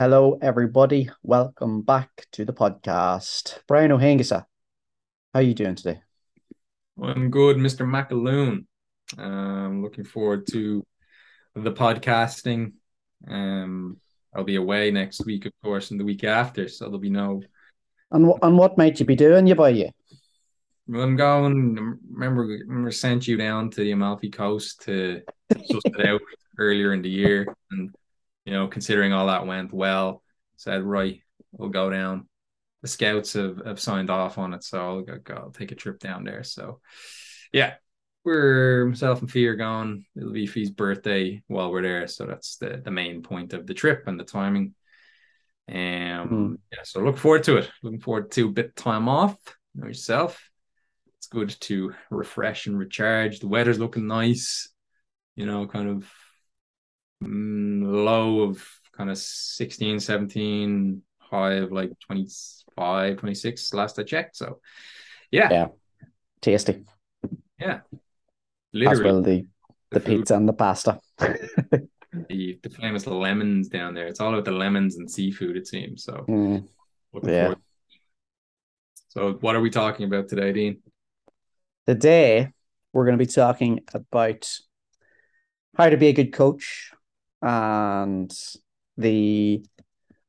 Hello, everybody. Welcome back to the podcast. Brian O'Hangisa, how are you doing today? I'm good, Mr. McAloon. Um, looking forward to the podcasting. Um, I'll be away next week, of course, and the week after, so there'll be no. And what and what might you be doing, you by you? I'm going. Remember, remember, sent you down to the Amalfi Coast to suss it out earlier in the year, and you know, considering all that went well, said right, we'll go down. The scouts have, have signed off on it, so I'll, go, I'll take a trip down there. So, yeah, we're myself and Fee are going. It'll be Fee's birthday while we're there, so that's the the main point of the trip and the timing. Um, mm. yeah, so look forward to it. Looking forward to a bit time off. Know yourself. It's good to refresh and recharge. The weather's looking nice. You know, kind of low of kind of 16, 17, high of like 25, 26 last I checked. So, yeah. Yeah. Tasty. Yeah. Literally. As well the, the, the pizza and the pasta. the, the famous lemons down there. It's all about the lemons and seafood, it seems. So, mm. yeah. Forward. So, what are we talking about today, Dean? Today, we're going to be talking about how to be a good coach and the,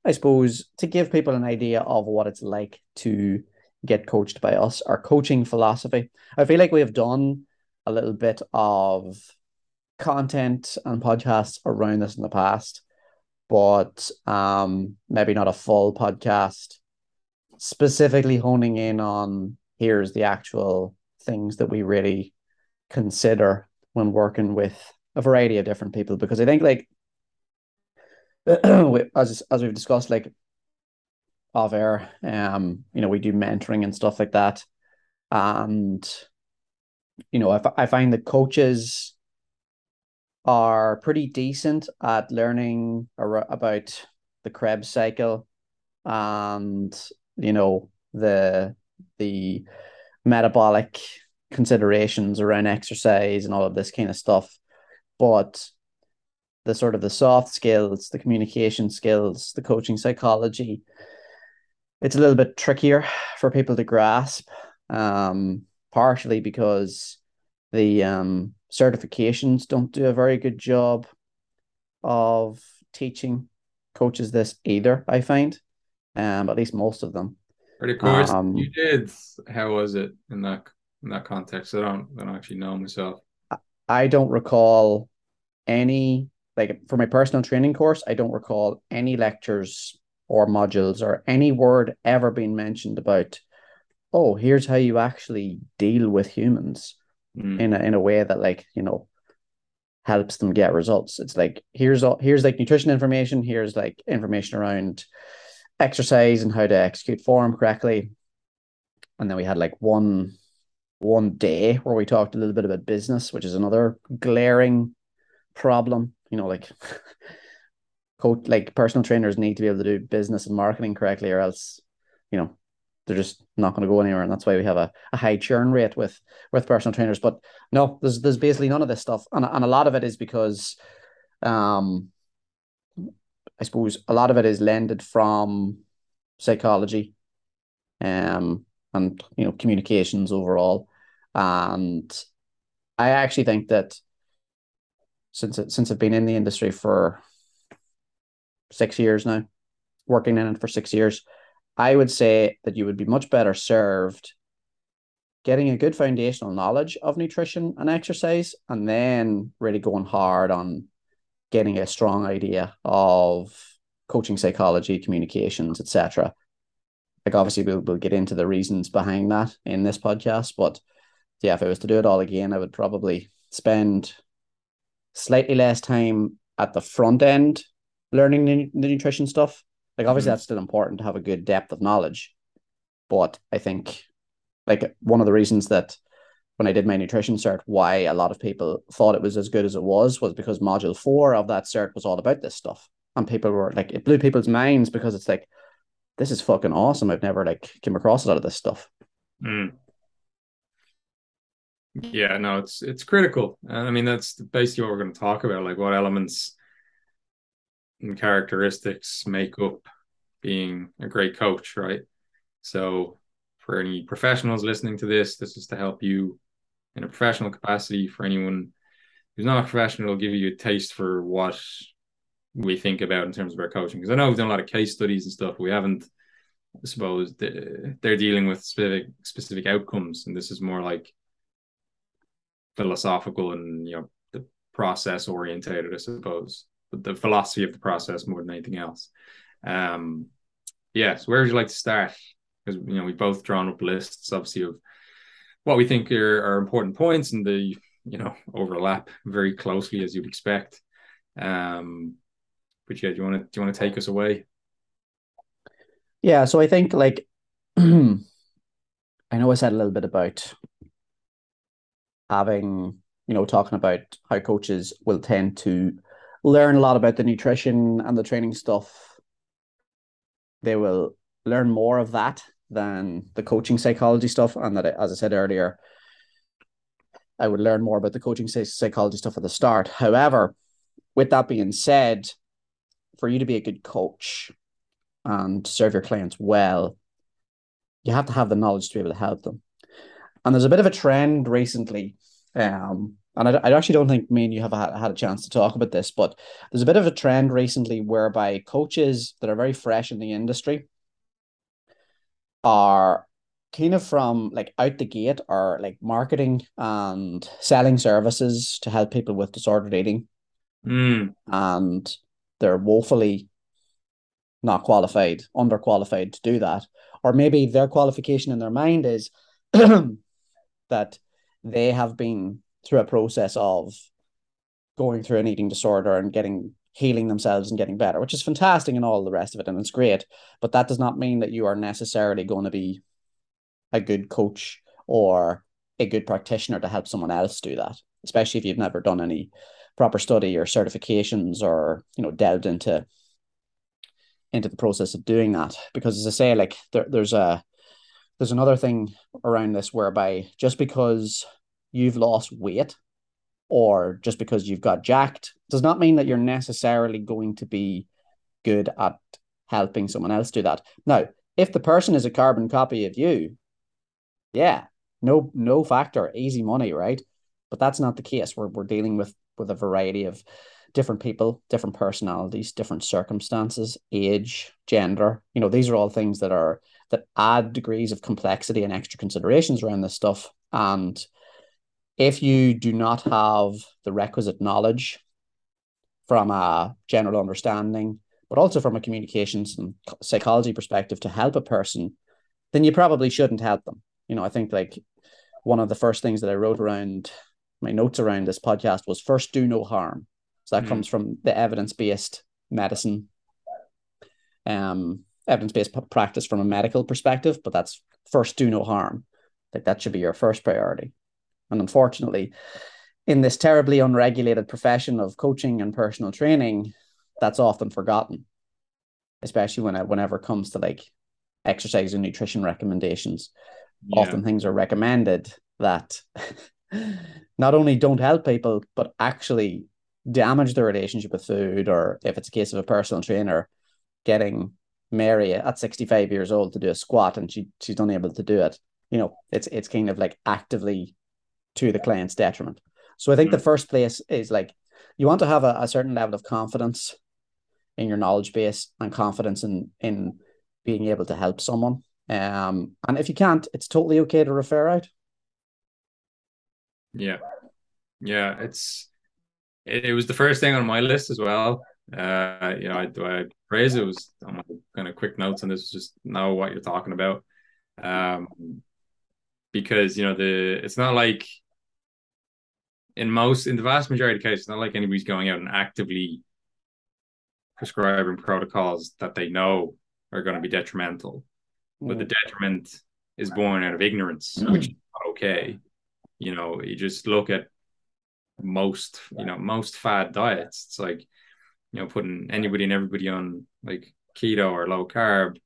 I suppose, to give people an idea of what it's like to get coached by us, our coaching philosophy. I feel like we have done a little bit of content and podcasts around this in the past, but um, maybe not a full podcast specifically honing in on here's the actual things that we really consider when working with a variety of different people because I think like as as we've discussed like off air um you know we do mentoring and stuff like that. And you know, I, I find that coaches are pretty decent at learning ar- about the Krebs cycle and you know the the metabolic considerations around exercise and all of this kind of stuff. But the sort of the soft skills the communication skills the coaching psychology it's a little bit trickier for people to grasp um partially because the um, certifications don't do a very good job of teaching coaches this either. I find, um, at least most of them. But of course, um, you did. How was it in that in that context? I don't, I don't actually know myself. I don't recall any like for my personal training course. I don't recall any lectures or modules or any word ever being mentioned about oh, here's how you actually deal with humans mm. in a in a way that like you know helps them get results. It's like here's all here's like nutrition information, here's like information around exercise and how to execute form correctly. And then we had like one one day where we talked a little bit about business, which is another glaring problem. You know, like coach like personal trainers need to be able to do business and marketing correctly, or else, you know, they're just not going to go anywhere, and that's why we have a, a high churn rate with with personal trainers. But no, there's there's basically none of this stuff, and and a lot of it is because, um, I suppose a lot of it is lended from psychology, um, and you know communications overall, and I actually think that since it, since I've been in the industry for six years now, working in it for six years, I would say that you would be much better served getting a good foundational knowledge of nutrition and exercise, and then really going hard on getting a strong idea of coaching psychology, communications, etc. Like obviously we'll, we'll get into the reasons behind that in this podcast, but yeah, if I was to do it all again, I would probably spend slightly less time at the front end learning the, the nutrition stuff like obviously mm-hmm. that's still important to have a good depth of knowledge. But I think like one of the reasons that when I did my nutrition cert, why a lot of people thought it was as good as it was was because module four of that cert was all about this stuff. And people were like, it blew people's minds because it's like, this is fucking awesome. I've never like came across a lot of this stuff. Mm. Yeah, no, it's it's critical. I mean, that's basically what we're going to talk about. Like, what elements and characteristics make up being a great coach, right? So, for any professionals listening to this, this is to help you in a professional capacity. For anyone who's not a professional, it'll give you a taste for what we think about in terms of our coaching. Because I know we've done a lot of case studies and stuff. We haven't, I suppose, they're dealing with specific specific outcomes, and this is more like philosophical and you know the process orientated, I suppose the philosophy of the process more than anything else. Um, yeah. So where would you like to start? Because you know we've both drawn up lists, obviously, of what we think are, are important points, and the you know overlap very closely as you'd expect. Um, but yeah, do you want to do you want to take us away? Yeah. So I think like I know I said a little bit about having you know talking about how coaches will tend to learn a lot about the nutrition and the training stuff. They will learn more of that than the coaching psychology stuff. And that, as I said earlier, I would learn more about the coaching psychology stuff at the start. However, with that being said, for you to be a good coach and serve your clients well, you have to have the knowledge to be able to help them. And there's a bit of a trend recently um, and I, I actually don't think me and you have had, had a chance to talk about this, but there's a bit of a trend recently whereby coaches that are very fresh in the industry are kind of from like out the gate are like marketing and selling services to help people with disordered eating. Mm. And they're woefully not qualified, underqualified to do that. Or maybe their qualification in their mind is that they have been through a process of going through an eating disorder and getting healing themselves and getting better, which is fantastic and all the rest of it, and it's great. But that does not mean that you are necessarily going to be a good coach or a good practitioner to help someone else do that, especially if you've never done any proper study or certifications or you know delved into into the process of doing that. Because as I say, like there, there's a there's another thing around this whereby just because you've lost weight or just because you've got jacked does not mean that you're necessarily going to be good at helping someone else do that. Now, if the person is a carbon copy of you, yeah, no no factor, easy money, right? But that's not the case. We're we're dealing with with a variety of different people, different personalities, different circumstances, age, gender. You know, these are all things that are that add degrees of complexity and extra considerations around this stuff. And if you do not have the requisite knowledge from a general understanding, but also from a communications and psychology perspective to help a person, then you probably shouldn't help them. You know, I think like one of the first things that I wrote around my notes around this podcast was first do no harm. So that mm. comes from the evidence based medicine, um, evidence based practice from a medical perspective, but that's first do no harm. Like that should be your first priority. And unfortunately, in this terribly unregulated profession of coaching and personal training, that's often forgotten, especially when it whenever it comes to like exercise and nutrition recommendations. Yeah. Often things are recommended that not only don't help people, but actually damage their relationship with food, or if it's a case of a personal trainer getting Mary at 65 years old to do a squat and she she's unable to do it. You know, it's it's kind of like actively to the client's detriment. So I think mm-hmm. the first place is like you want to have a, a certain level of confidence in your knowledge base and confidence in in being able to help someone. Um, and if you can't, it's totally okay to refer out. Yeah, yeah, it's it, it was the first thing on my list as well. Uh, you know, I do I praise it was on my kind of quick notes, and this is just know what you're talking about. Um, because you know the it's not like in most in the vast majority of cases, it's not like anybody's going out and actively prescribing protocols that they know are going to be detrimental. Mm. But the mm. detriment is born out of ignorance, mm. which is not okay. You know, you just look at most, you know, most fad diets. It's like, you know, putting anybody and everybody on like keto or low carb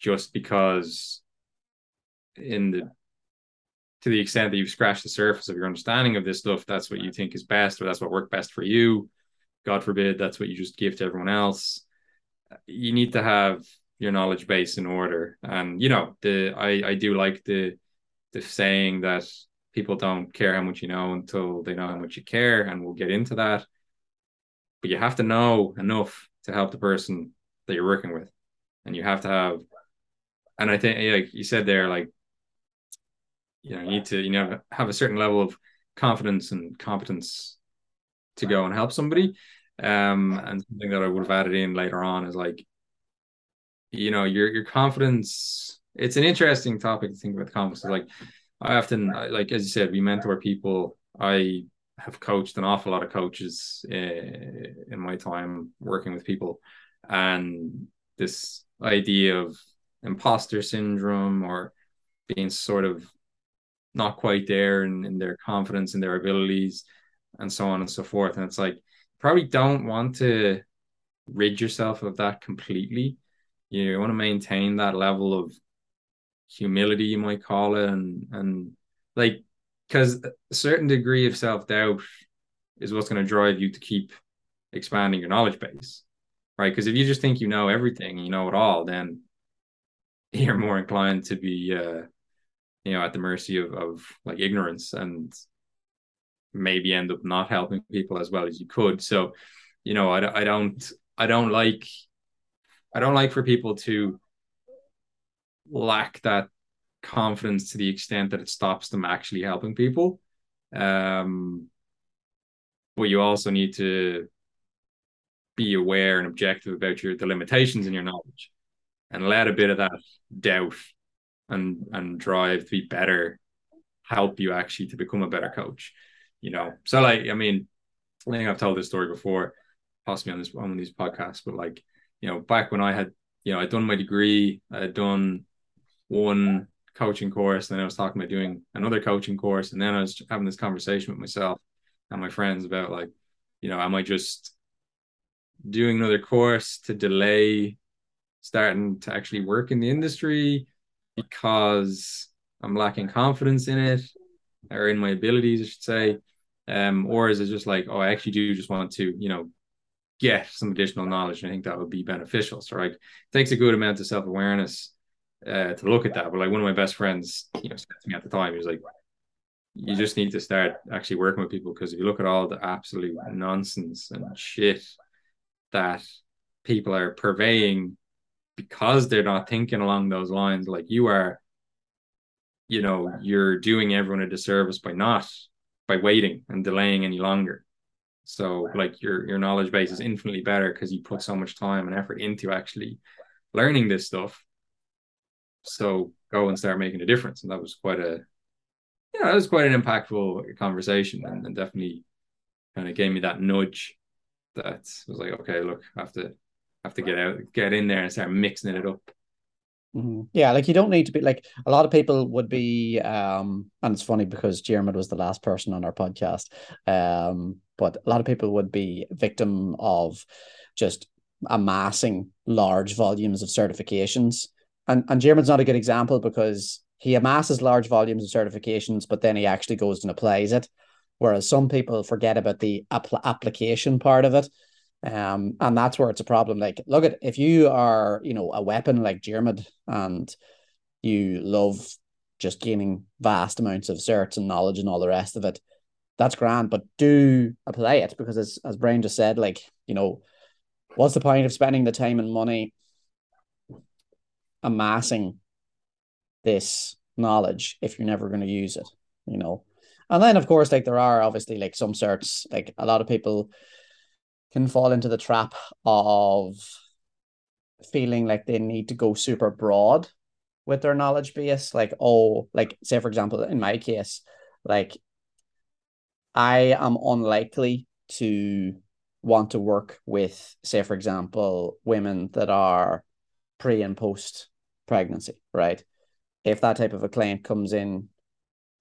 just because in the to the extent that you've scratched the surface of your understanding of this stuff, that's what you think is best, or that's what worked best for you. God forbid that's what you just give to everyone else. You need to have your knowledge base in order. And you know, the I I do like the the saying that people don't care how much you know until they know how much you care, and we'll get into that. But you have to know enough to help the person that you're working with, and you have to have. And I think, like you said there, like you know, you need to you know have a certain level of confidence and competence to go and help somebody. Um, and something that I would have added in later on is like you know your your confidence it's an interesting topic to think about confidence like i often like as you said we mentor people i have coached an awful lot of coaches uh, in my time working with people. And this idea of imposter syndrome or being sort of not quite there in, in their confidence and their abilities and so on and so forth. And it's like probably don't want to rid yourself of that completely. You want to maintain that level of humility you might call it and and like because a certain degree of self-doubt is what's going to drive you to keep expanding your knowledge base right? Because if you just think you know everything you know it all then you're more inclined to be uh you know at the mercy of, of like ignorance and maybe end up not helping people as well as you could. So you know i, I don't i don't like I don't like for people to lack that confidence to the extent that it stops them actually helping people. Um, but you also need to be aware and objective about your the limitations in your knowledge and let a bit of that doubt and and drive to be better help you actually to become a better coach you know so like i mean i think i've told this story before possibly on this on these podcasts but like you know, back when I had, you know, I'd done my degree, I had done one coaching course, and then I was talking about doing another coaching course, and then I was having this conversation with myself and my friends about like, you know, am I just doing another course to delay starting to actually work in the industry because I'm lacking confidence in it or in my abilities, I should say. Um, or is it just like, oh, I actually do just want to, you know, get some additional knowledge. And I think that would be beneficial. So like takes a good amount of self-awareness uh, to look at that. But like one of my best friends, you know, said to me at the time, he was like, you just need to start actually working with people because if you look at all the absolute nonsense and shit that people are purveying because they're not thinking along those lines like you are you know you're doing everyone a disservice by not by waiting and delaying any longer so like your your knowledge base is infinitely better because you put so much time and effort into actually learning this stuff. So go and start making a difference. And that was quite a you know, it was quite an impactful conversation and, and definitely kind of gave me that nudge that was like, okay, look, I have to have to get out, get in there and start mixing it up. Mm-hmm. Yeah, like you don't need to be like a lot of people would be um and it's funny because Jeremy was the last person on our podcast. Um but a lot of people would be victim of just amassing large volumes of certifications. And and Jeremy's not a good example because he amasses large volumes of certifications, but then he actually goes and applies it. Whereas some people forget about the apl- application part of it. Um, and that's where it's a problem. Like, look at if you are, you know, a weapon like Jeremy and you love just gaining vast amounts of certs and knowledge and all the rest of it, that's grand, but do apply it because as as Brian just said, like, you know, what's the point of spending the time and money amassing this knowledge if you're never going to use it, you know? And then of course, like there are obviously like some certs, like a lot of people can fall into the trap of feeling like they need to go super broad with their knowledge base. Like, oh, like say for example, in my case, like I am unlikely to want to work with, say, for example, women that are pre and post pregnancy, right? If that type of a client comes in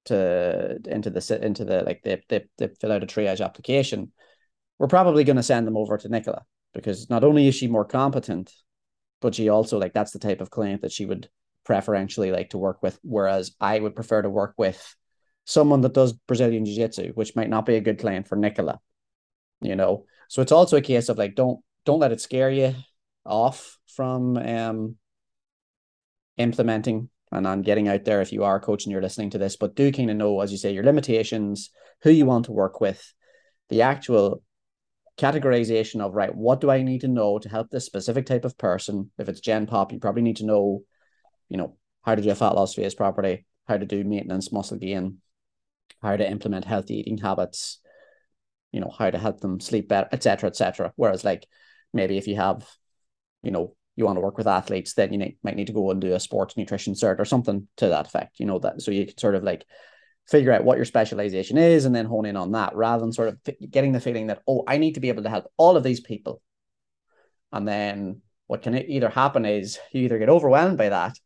to into the into the like they, they, they fill out a triage application, we're probably going to send them over to Nicola because not only is she more competent, but she also like that's the type of client that she would preferentially like to work with. Whereas I would prefer to work with someone that does Brazilian Jiu Jitsu, which might not be a good client for Nicola, you know. So it's also a case of like don't don't let it scare you off from um implementing and on getting out there if you are coaching you're listening to this but do kind of know as you say your limitations who you want to work with the actual categorization of right what do i need to know to help this specific type of person? If it's gen pop you probably need to know you know how to do a fat loss phase properly how to do maintenance muscle gain how to implement healthy eating habits you know how to help them sleep better etc etc whereas like maybe if you have you know you want to work with athletes then you need, might need to go and do a sports nutrition cert or something to that effect you know that so you can sort of like figure out what your specialization is and then hone in on that rather than sort of getting the feeling that oh i need to be able to help all of these people. And then what can either happen is you either get overwhelmed by that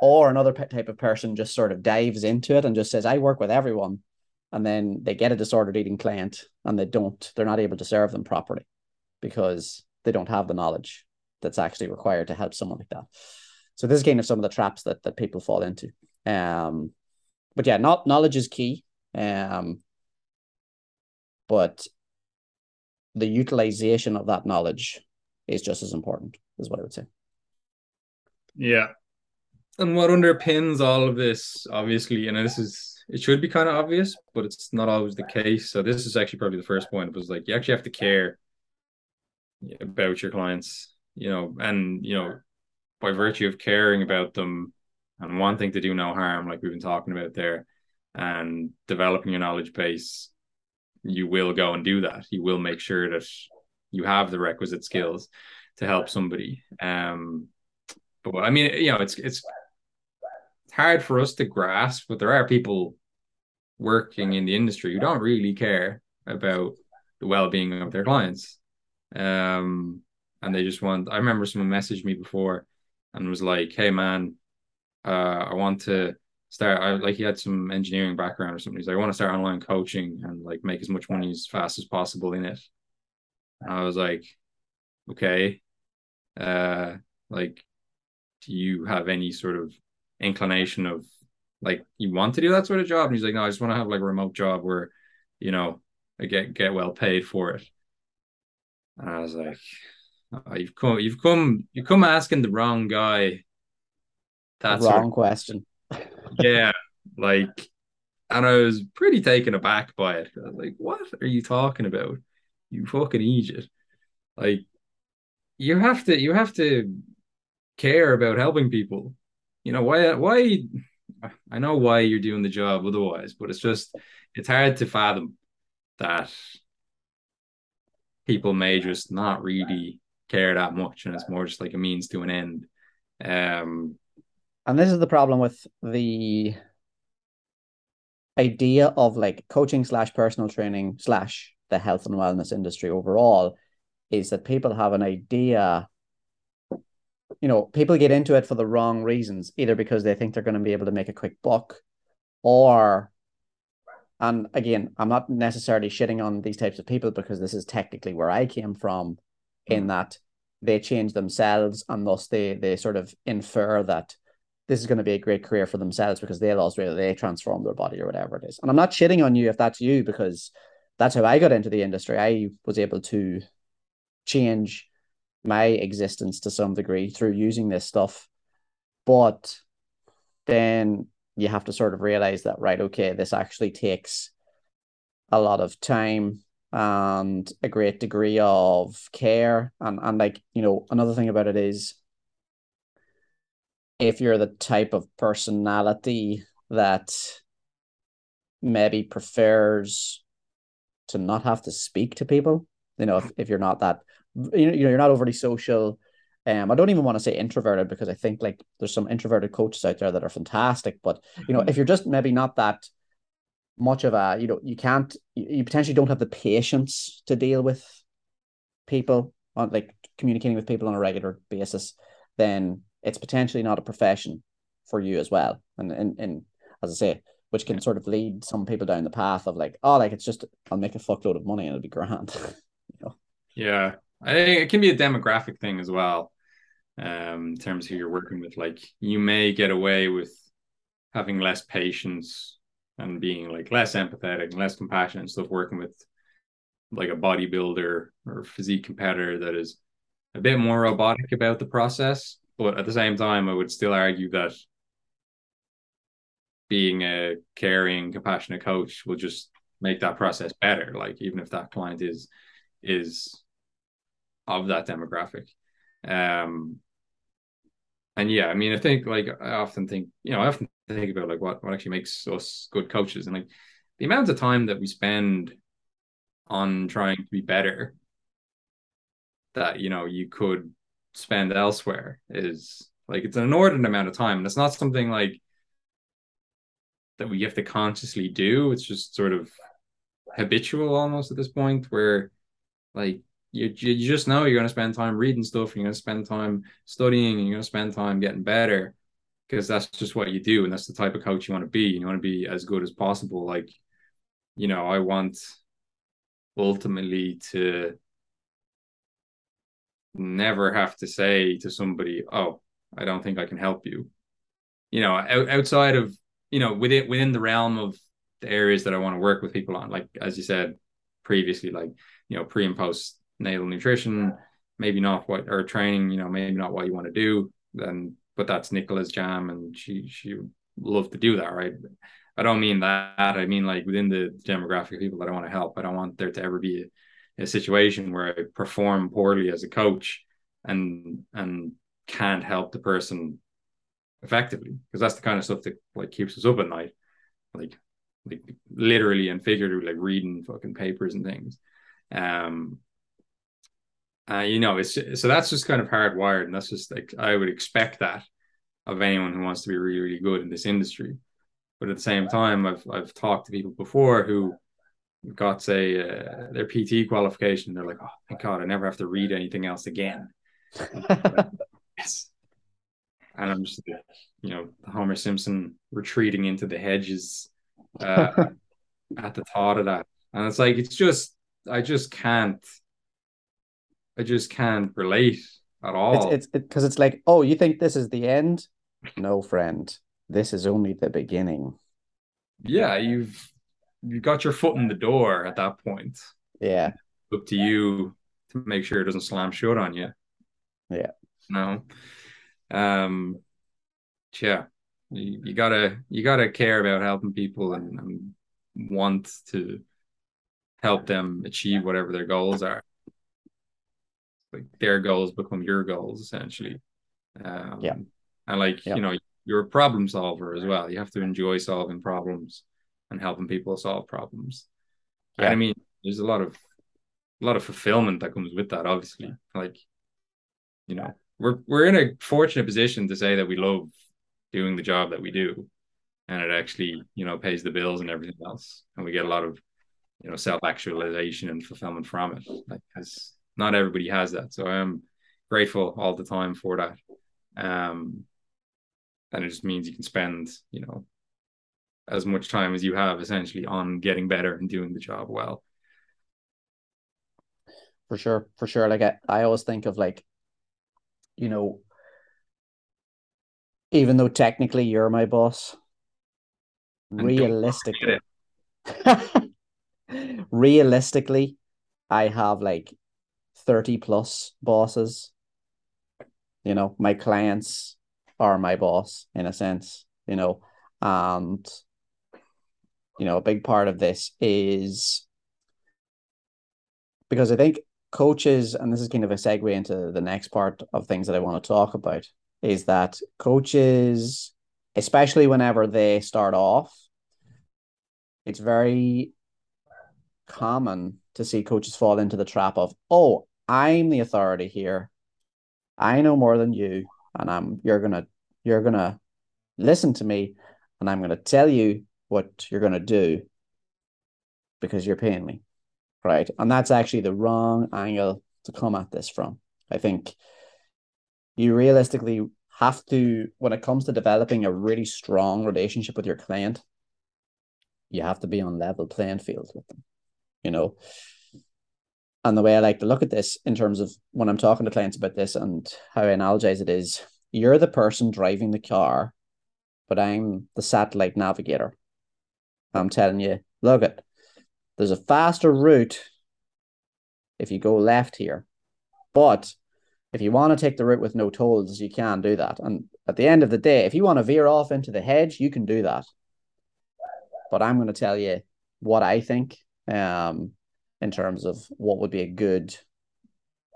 or another type of person just sort of dives into it and just says i work with everyone. And then they get a disordered eating client and they don't they're not able to serve them properly because they don't have the knowledge that's actually required to help someone like that. So this is kind of some of the traps that that people fall into. Um but yeah not knowledge is key. Um but the utilization of that knowledge is just as important is what i would say. Yeah. And what underpins all of this obviously and this is it should be kind of obvious, but it's not always the case. So this is actually probably the first point. It was like you actually have to care about your clients, you know, and you know, by virtue of caring about them and wanting to do no harm, like we've been talking about there, and developing your knowledge base, you will go and do that. You will make sure that you have the requisite skills to help somebody. Um, but I mean, you know, it's it's hard for us to grasp, but there are people working in the industry who don't really care about the well-being of their clients. Um, and they just want. I remember someone messaged me before and was like, "Hey, man, uh, I want to." start I like he had some engineering background or something. He's like, I want to start online coaching and like make as much money as fast as possible in it. And I was like, okay. Uh like do you have any sort of inclination of like you want to do that sort of job? And he's like, no, I just want to have like a remote job where, you know, I get get well paid for it. And I was like, oh, you've come, you've come, you come asking the wrong guy. That's wrong question. yeah, like, and I was pretty taken aback by it. I was like, what are you talking about? You fucking idiot! Like, you have to, you have to care about helping people you know why why I know why you're doing the job otherwise, but it's just it's hard to fathom that people may just not really care that much and it's more just like a means to an end. Um and this is the problem with the idea of like coaching slash personal training slash the health and wellness industry overall is that people have an idea you know, people get into it for the wrong reasons, either because they think they're going to be able to make a quick buck, or, and again, I'm not necessarily shitting on these types of people because this is technically where I came from. In mm. that they change themselves and thus they they sort of infer that this is going to be a great career for themselves because they lost weight, they transform their body or whatever it is. And I'm not shitting on you if that's you because that's how I got into the industry. I was able to change my existence to some degree through using this stuff. But then you have to sort of realize that, right, okay, this actually takes a lot of time and a great degree of care. And, and like, you know, another thing about it is if you're the type of personality that maybe prefers to not have to speak to people, you know, if, if you're not that you know you're not overly social. Um, I don't even want to say introverted because I think like there's some introverted coaches out there that are fantastic. But you know, mm-hmm. if you're just maybe not that much of a, you know, you can't, you potentially don't have the patience to deal with people on like communicating with people on a regular basis, then it's potentially not a profession for you as well. And and, and as I say, which can sort of lead some people down the path of like, oh, like it's just I'll make a fuckload of money and it'll be grand. you know. Yeah. I think it can be a demographic thing as well, um, in terms of who you're working with. Like you may get away with having less patience and being like less empathetic and less compassionate and stuff working with like a bodybuilder or physique competitor that is a bit more robotic about the process. But at the same time, I would still argue that being a caring, compassionate coach will just make that process better. Like even if that client is is of that demographic. Um and yeah, I mean, I think like I often think, you know, I often think about like what, what actually makes us good coaches. And like the amount of time that we spend on trying to be better that you know you could spend elsewhere is like it's an inordinate amount of time. And it's not something like that we have to consciously do. It's just sort of habitual almost at this point where like you, you just know you're going to spend time reading stuff you're going to spend time studying and you're going to spend time getting better because that's just what you do and that's the type of coach you want to be you want to be as good as possible like you know i want ultimately to never have to say to somebody, "Oh, I don't think I can help you." You know, out, outside of you know within within the realm of the areas that I want to work with people on, like as you said previously, like you know pre and post natal nutrition, maybe not what or training, you know, maybe not what you want to do. Then, but that's Nicola's jam, and she she would love to do that, right? I don't mean that. I mean like within the demographic of people that I want to help. I don't want there to ever be a, a situation where I perform poorly as a coach and and can't help the person effectively because that's the kind of stuff that like keeps us up at night, like like literally and figuratively, like reading fucking papers and things. Um, uh, you know, it's so that's just kind of hardwired, and that's just like I would expect that of anyone who wants to be really, really good in this industry. But at the same time, I've I've talked to people before who got say uh, their PT qualification. They're like, oh my god, I never have to read anything else again. yes. And I'm just, you know, Homer Simpson retreating into the hedges uh, at the thought of that. And it's like, it's just, I just can't, I just can't relate at all. It's because it's, it's like, oh, you think this is the end? No, friend this is only the beginning. Yeah, you've you got your foot in the door at that point. Yeah. Up to you to make sure it doesn't slam shut on you. Yeah. No. Um yeah. You, you gotta you gotta care about helping people and, and want to help them achieve whatever their goals are. Like their goals become your goals essentially. Um, yeah. And like, yeah. you know, you're a problem solver as well. You have to enjoy solving problems and helping people solve problems. Yeah. And I mean, there's a lot of a lot of fulfillment that comes with that, obviously. Like, you know, we're we're in a fortunate position to say that we love doing the job that we do and it actually, you know, pays the bills and everything else. And we get a lot of, you know, self-actualization and fulfillment from it. Like because not everybody has that. So I'm grateful all the time for that. Um and it just means you can spend you know as much time as you have essentially on getting better and doing the job well for sure for sure like i, I always think of like you know even though technically you're my boss and realistically realistically i have like 30 plus bosses. You know my clients are my boss in a sense, you know, and you know, a big part of this is because I think coaches, and this is kind of a segue into the next part of things that I want to talk about, is that coaches, especially whenever they start off, it's very common to see coaches fall into the trap of, oh, I'm the authority here. I know more than you and I'm you're gonna you're gonna listen to me and I'm gonna tell you what you're gonna do because you're paying me. Right. And that's actually the wrong angle to come at this from. I think you realistically have to, when it comes to developing a really strong relationship with your client, you have to be on level playing field with them, you know. And the way I like to look at this in terms of when I'm talking to clients about this and how I analogize it is you're the person driving the car, but I'm the satellite navigator. I'm telling you, look it, there's a faster route if you go left here. But if you want to take the route with no tolls, you can do that. And at the end of the day, if you want to veer off into the hedge, you can do that. But I'm going to tell you what I think um, in terms of what would be a good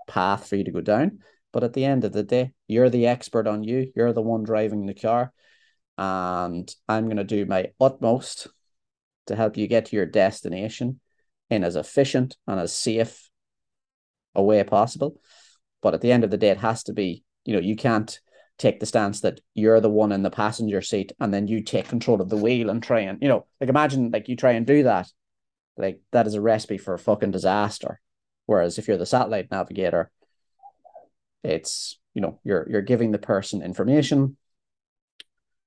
path for you to go down. But at the end of the day, you're the expert on you. You're the one driving the car. And I'm going to do my utmost to help you get to your destination in as efficient and as safe a way possible. But at the end of the day, it has to be, you know, you can't take the stance that you're the one in the passenger seat and then you take control of the wheel and try and, you know, like imagine like you try and do that. Like that is a recipe for a fucking disaster. Whereas if you're the satellite navigator, it's, you know, you're you're giving the person information,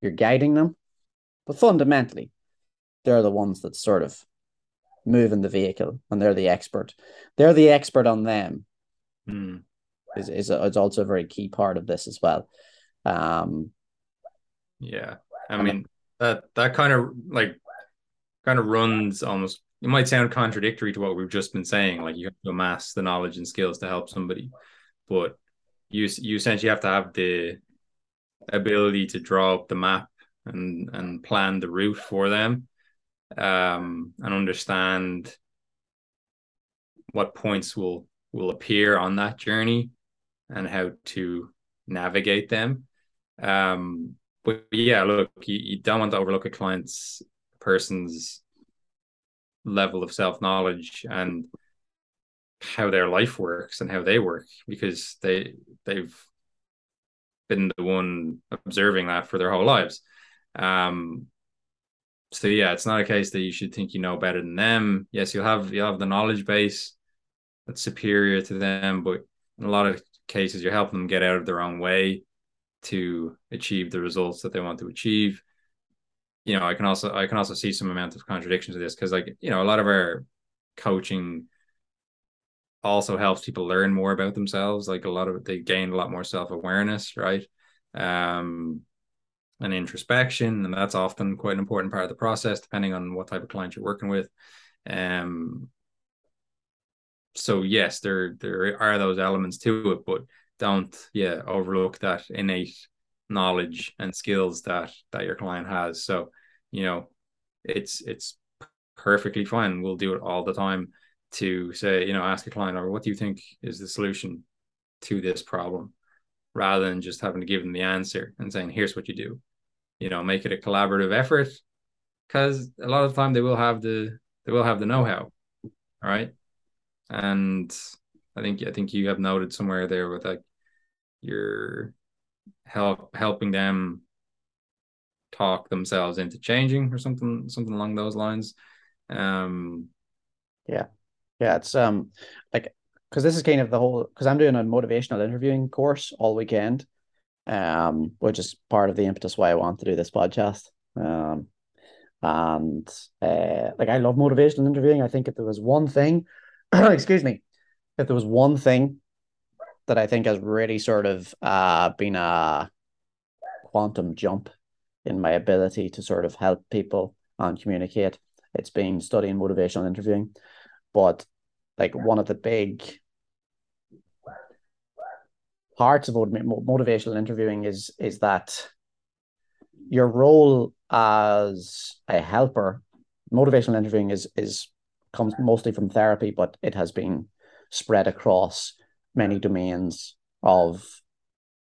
you're guiding them, but fundamentally, they're the ones that sort of move in the vehicle and they're the expert. They're the expert on them. Mm. Is is, a, is also a very key part of this as well. Um, yeah, I mean that that kind of like kind of runs almost. It might sound contradictory to what we've just been saying. Like you have to amass the knowledge and skills to help somebody, but you you essentially have to have the ability to draw up the map and and plan the route for them, um, and understand what points will will appear on that journey and how to navigate them. Um, but yeah, look, you, you don't want to overlook a client's person's level of self knowledge and how their life works and how they work because they they've been the one observing that for their whole lives. Um, so yeah, it's not a case that you should think you know better than them. Yes, you'll have you have the knowledge base that's superior to them, but in a lot of cases, you're helping them get out of their own way to achieve the results that they want to achieve. You know, I can also I can also see some amount of contradiction to this because, like, you know, a lot of our coaching also helps people learn more about themselves. Like a lot of they gain a lot more self awareness, right? Um, and introspection, and that's often quite an important part of the process, depending on what type of client you're working with. Um, so yes, there there are those elements to it, but don't yeah overlook that innate knowledge and skills that that your client has. So you know, it's it's perfectly fine. We'll do it all the time to say you know ask a client or what do you think is the solution to this problem, rather than just having to give them the answer and saying here's what you do. You know, make it a collaborative effort because a lot of the time they will have the they will have the know-how. All right and I think I think you have noted somewhere there with like you're help helping them talk themselves into changing or something something along those lines. Um, yeah, yeah, it's um like because this is kind of the whole because I'm doing a motivational interviewing course all weekend, um, which is part of the impetus why I want to do this podcast. Um, and uh, like I love motivational interviewing. I think if there was one thing excuse me, if there was one thing that I think has really sort of uh, been a quantum jump in my ability to sort of help people and communicate, it's been studying motivational interviewing. But like one of the big parts of motivational interviewing is is that your role as a helper motivational interviewing is is comes mostly from therapy, but it has been spread across many domains of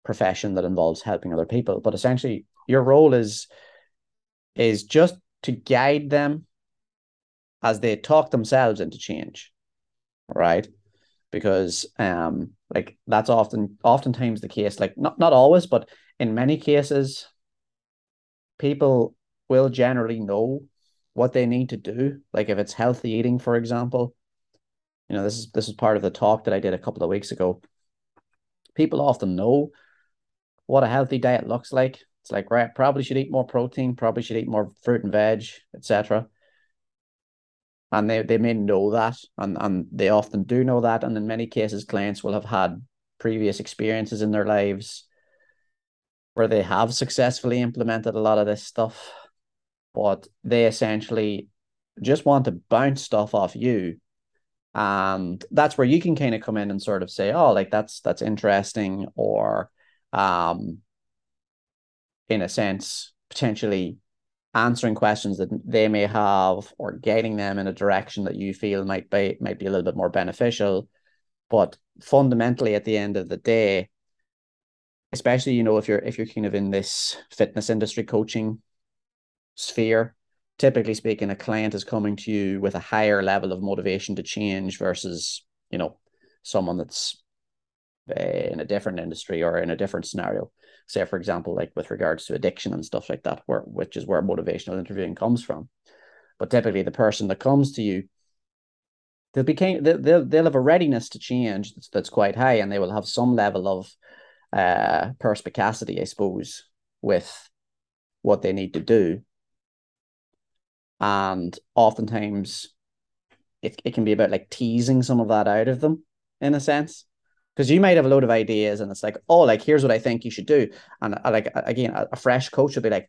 profession that involves helping other people. But essentially, your role is is just to guide them as they talk themselves into change, right? Because um, like that's often oftentimes the case. Like not not always, but in many cases, people will generally know what they need to do. Like if it's healthy eating, for example, you know, this is this is part of the talk that I did a couple of weeks ago. People often know what a healthy diet looks like. It's like, right, probably should eat more protein, probably should eat more fruit and veg, etc. And they, they may know that, and, and they often do know that. And in many cases, clients will have had previous experiences in their lives where they have successfully implemented a lot of this stuff but they essentially just want to bounce stuff off you and that's where you can kind of come in and sort of say oh like that's that's interesting or um in a sense potentially answering questions that they may have or guiding them in a direction that you feel might be might be a little bit more beneficial. But fundamentally at the end of the day especially you know if you're if you're kind of in this fitness industry coaching sphere typically speaking a client is coming to you with a higher level of motivation to change versus you know someone that's uh, in a different industry or in a different scenario. Say for example like with regards to addiction and stuff like that where which is where motivational interviewing comes from. But typically the person that comes to you they'll be they'll, they'll have a readiness to change that's, that's quite high and they will have some level of uh perspicacity i suppose with what they need to do and oftentimes it, it can be about like teasing some of that out of them in a sense because you might have a load of ideas and it's like oh like here's what i think you should do and uh, like again a, a fresh coach would be like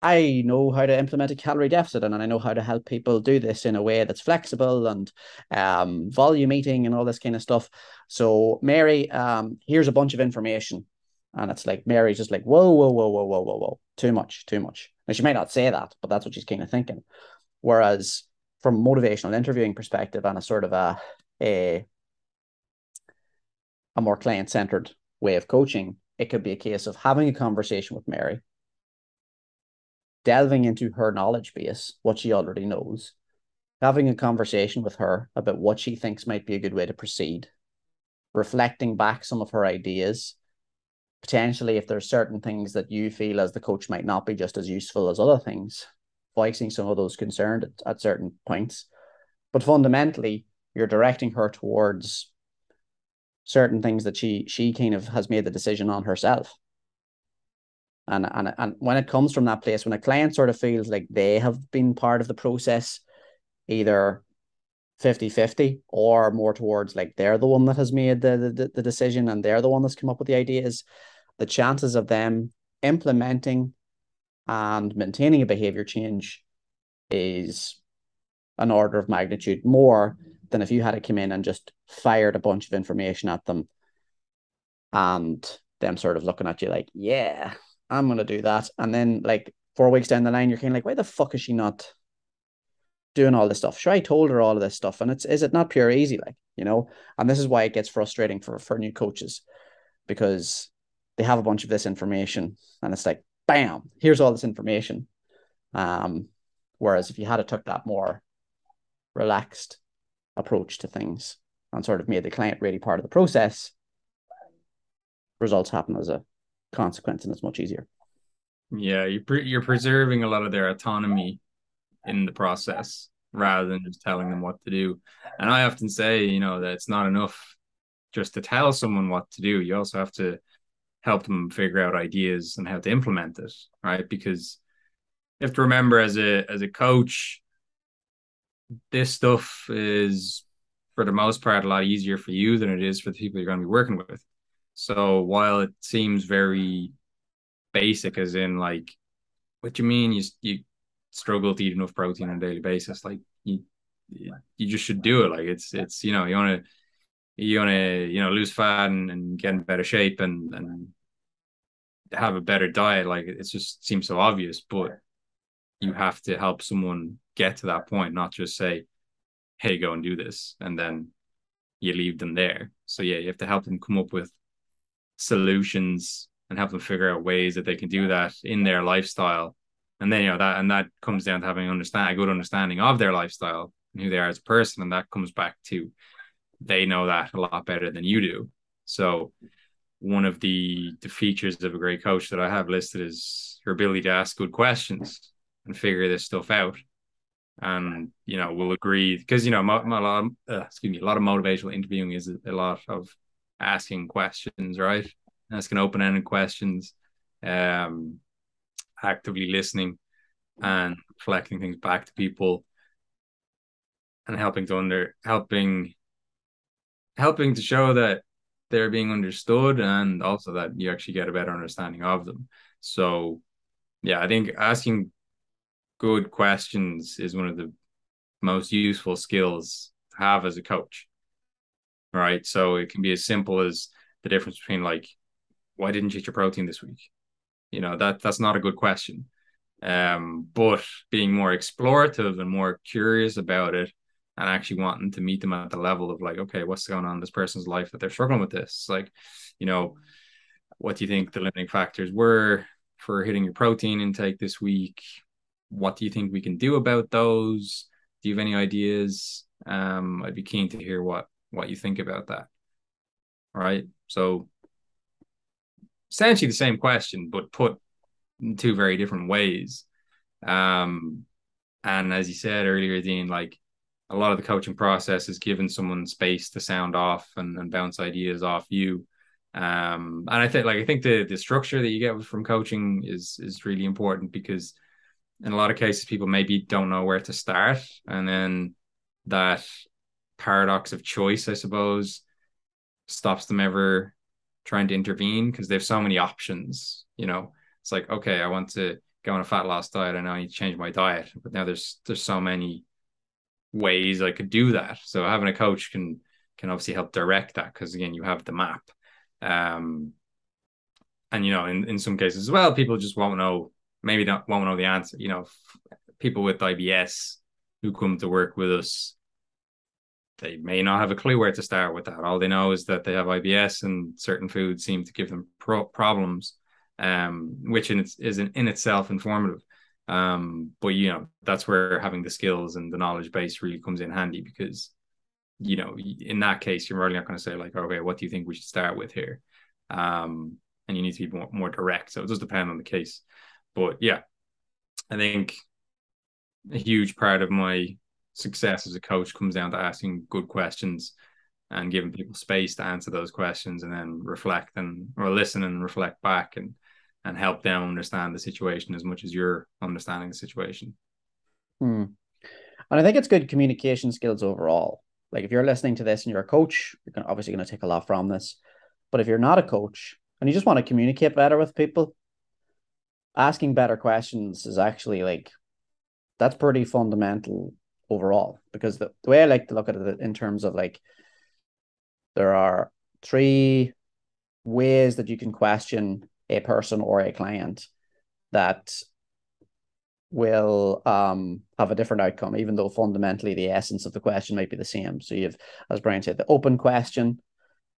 I know how to implement a calorie deficit and I know how to help people do this in a way that's flexible and um, volume eating and all this kind of stuff. So, Mary, um, here's a bunch of information. And it's like Mary's just like, whoa, whoa, whoa, whoa, whoa, whoa, whoa, too much, too much. And she may not say that, but that's what she's kind of thinking. Whereas from motivational interviewing perspective and a sort of a a, a more client centered way of coaching, it could be a case of having a conversation with Mary, delving into her knowledge base, what she already knows, having a conversation with her about what she thinks might be a good way to proceed, reflecting back some of her ideas. Potentially, if there's certain things that you feel as the coach might not be just as useful as other things, voicing some of those concerns at, at certain points. But fundamentally, you're directing her towards certain things that she she kind of has made the decision on herself. And, and and when it comes from that place, when a client sort of feels like they have been part of the process, either 50-50 or more towards like they're the one that has made the, the, the decision and they're the one that's come up with the ideas, the chances of them implementing and maintaining a behavior change is an order of magnitude more than if you had to come in and just fired a bunch of information at them and them sort of looking at you like, yeah, I'm going to do that. And then, like, four weeks down the line, you're kind of like, why the fuck is she not doing all this stuff? Sure, I told her all of this stuff. And it's, is it not pure easy? Like, you know, and this is why it gets frustrating for, for new coaches because they have a bunch of this information and it's like, bam, here's all this information. Um, whereas if you had to took that more relaxed approach to things and sort of made the client really part of the process, results happen as a consequence, and it's much easier. Yeah, you're pre- you're preserving a lot of their autonomy in the process rather than just telling them what to do. And I often say, you know, that it's not enough just to tell someone what to do. You also have to help them figure out ideas and how to implement it, right? Because you have to remember as a as a coach, this stuff is for the most part a lot easier for you than it is for the people you're going to be working with. So while it seems very basic, as in like, what do you mean you you struggle to eat enough protein on a daily basis? Like you you just should do it. Like it's it's you know you want to you want to you know lose fat and, and get in better shape and and have a better diet. Like it just seems so obvious but you have to help someone get to that point not just say hey go and do this and then you leave them there. So yeah you have to help them come up with solutions and help them figure out ways that they can do that in their lifestyle and then you know that and that comes down to having understand a good understanding of their lifestyle and who they are as a person and that comes back to they know that a lot better than you do. So one of the the features of a great coach that I have listed is your ability to ask good questions and figure this stuff out. And you know, we'll agree because you know, a lot of, uh, excuse me, a lot of motivational interviewing is a lot of asking questions, right? Asking open ended questions, um, actively listening, and reflecting things back to people, and helping to under helping helping to show that they're being understood and also that you actually get a better understanding of them. So, yeah, I think asking good questions is one of the most useful skills to have as a coach. Right. So it can be as simple as the difference between like, why didn't you eat your protein this week? You know, that that's not a good question. Um, but being more explorative and more curious about it and actually wanting to meet them at the level of like, okay, what's going on in this person's life that they're struggling with this? Like, you know, what do you think the limiting factors were for hitting your protein intake this week? What do you think we can do about those? Do you have any ideas? Um, I'd be keen to hear what what you think about that. All right. So essentially the same question, but put in two very different ways. Um, and as you said earlier, Dean, like a lot of the coaching process is giving someone space to sound off and, and bounce ideas off you. Um, and I think like I think the the structure that you get from coaching is is really important because in a lot of cases people maybe don't know where to start, and then that paradox of choice, I suppose, stops them ever trying to intervene because they have so many options. You know, it's like okay, I want to go on a fat loss diet, and I need to change my diet, but now there's there's so many ways I could do that. So having a coach can can obviously help direct that because again, you have the map. Um, and you know, in, in some cases as well, people just won't know, maybe don't won't know the answer. You know, people with IBS who come to work with us, they may not have a clue where to start with that. All they know is that they have IBS and certain foods seem to give them pro- problems, um, which in its, is in, in itself informative. Um, but you know, that's where having the skills and the knowledge base really comes in handy because you know, in that case, you're really not going to say like, okay, what do you think we should start with here? Um, and you need to be more, more direct. So it does depend on the case, but yeah, I think a huge part of my success as a coach comes down to asking good questions and giving people space to answer those questions and then reflect and or listen and reflect back and and help them understand the situation as much as you're understanding the situation. Hmm. And I think it's good communication skills overall. Like if you're listening to this and you're a coach, you're obviously going to take a lot from this. But if you're not a coach and you just want to communicate better with people, asking better questions is actually like that's pretty fundamental overall. Because the, the way I like to look at it in terms of like there are three ways that you can question a person or a client that will um, have a different outcome, even though fundamentally the essence of the question might be the same. So you've, as Brian said, the open question.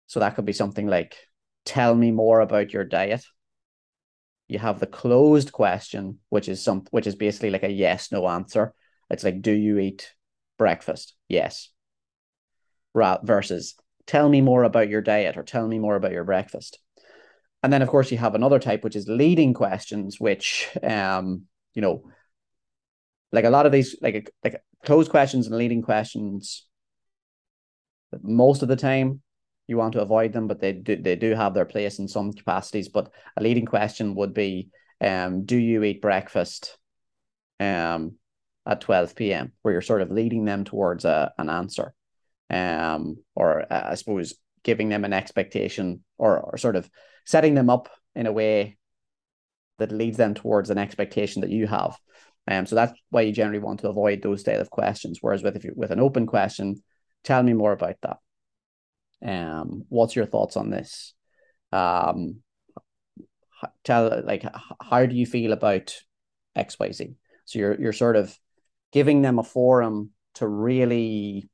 So that could be something like, tell me more about your diet. You have the closed question, which is some which is basically like a yes, no answer. It's like, do you eat breakfast? Yes. Ra- versus tell me more about your diet or tell me more about your breakfast. And then of course you have another type, which is leading questions, which um, you know, like a lot of these like like closed questions and leading questions most of the time you want to avoid them but they do they do have their place in some capacities but a leading question would be um do you eat breakfast um at 12 p.m where you're sort of leading them towards a, an answer um or uh, i suppose giving them an expectation or, or sort of setting them up in a way that leads them towards an expectation that you have um, so that's why you generally want to avoid those style of questions. Whereas with if you with an open question, tell me more about that. Um, what's your thoughts on this? Um, tell like how do you feel about X Y Z? So you're you're sort of giving them a forum to really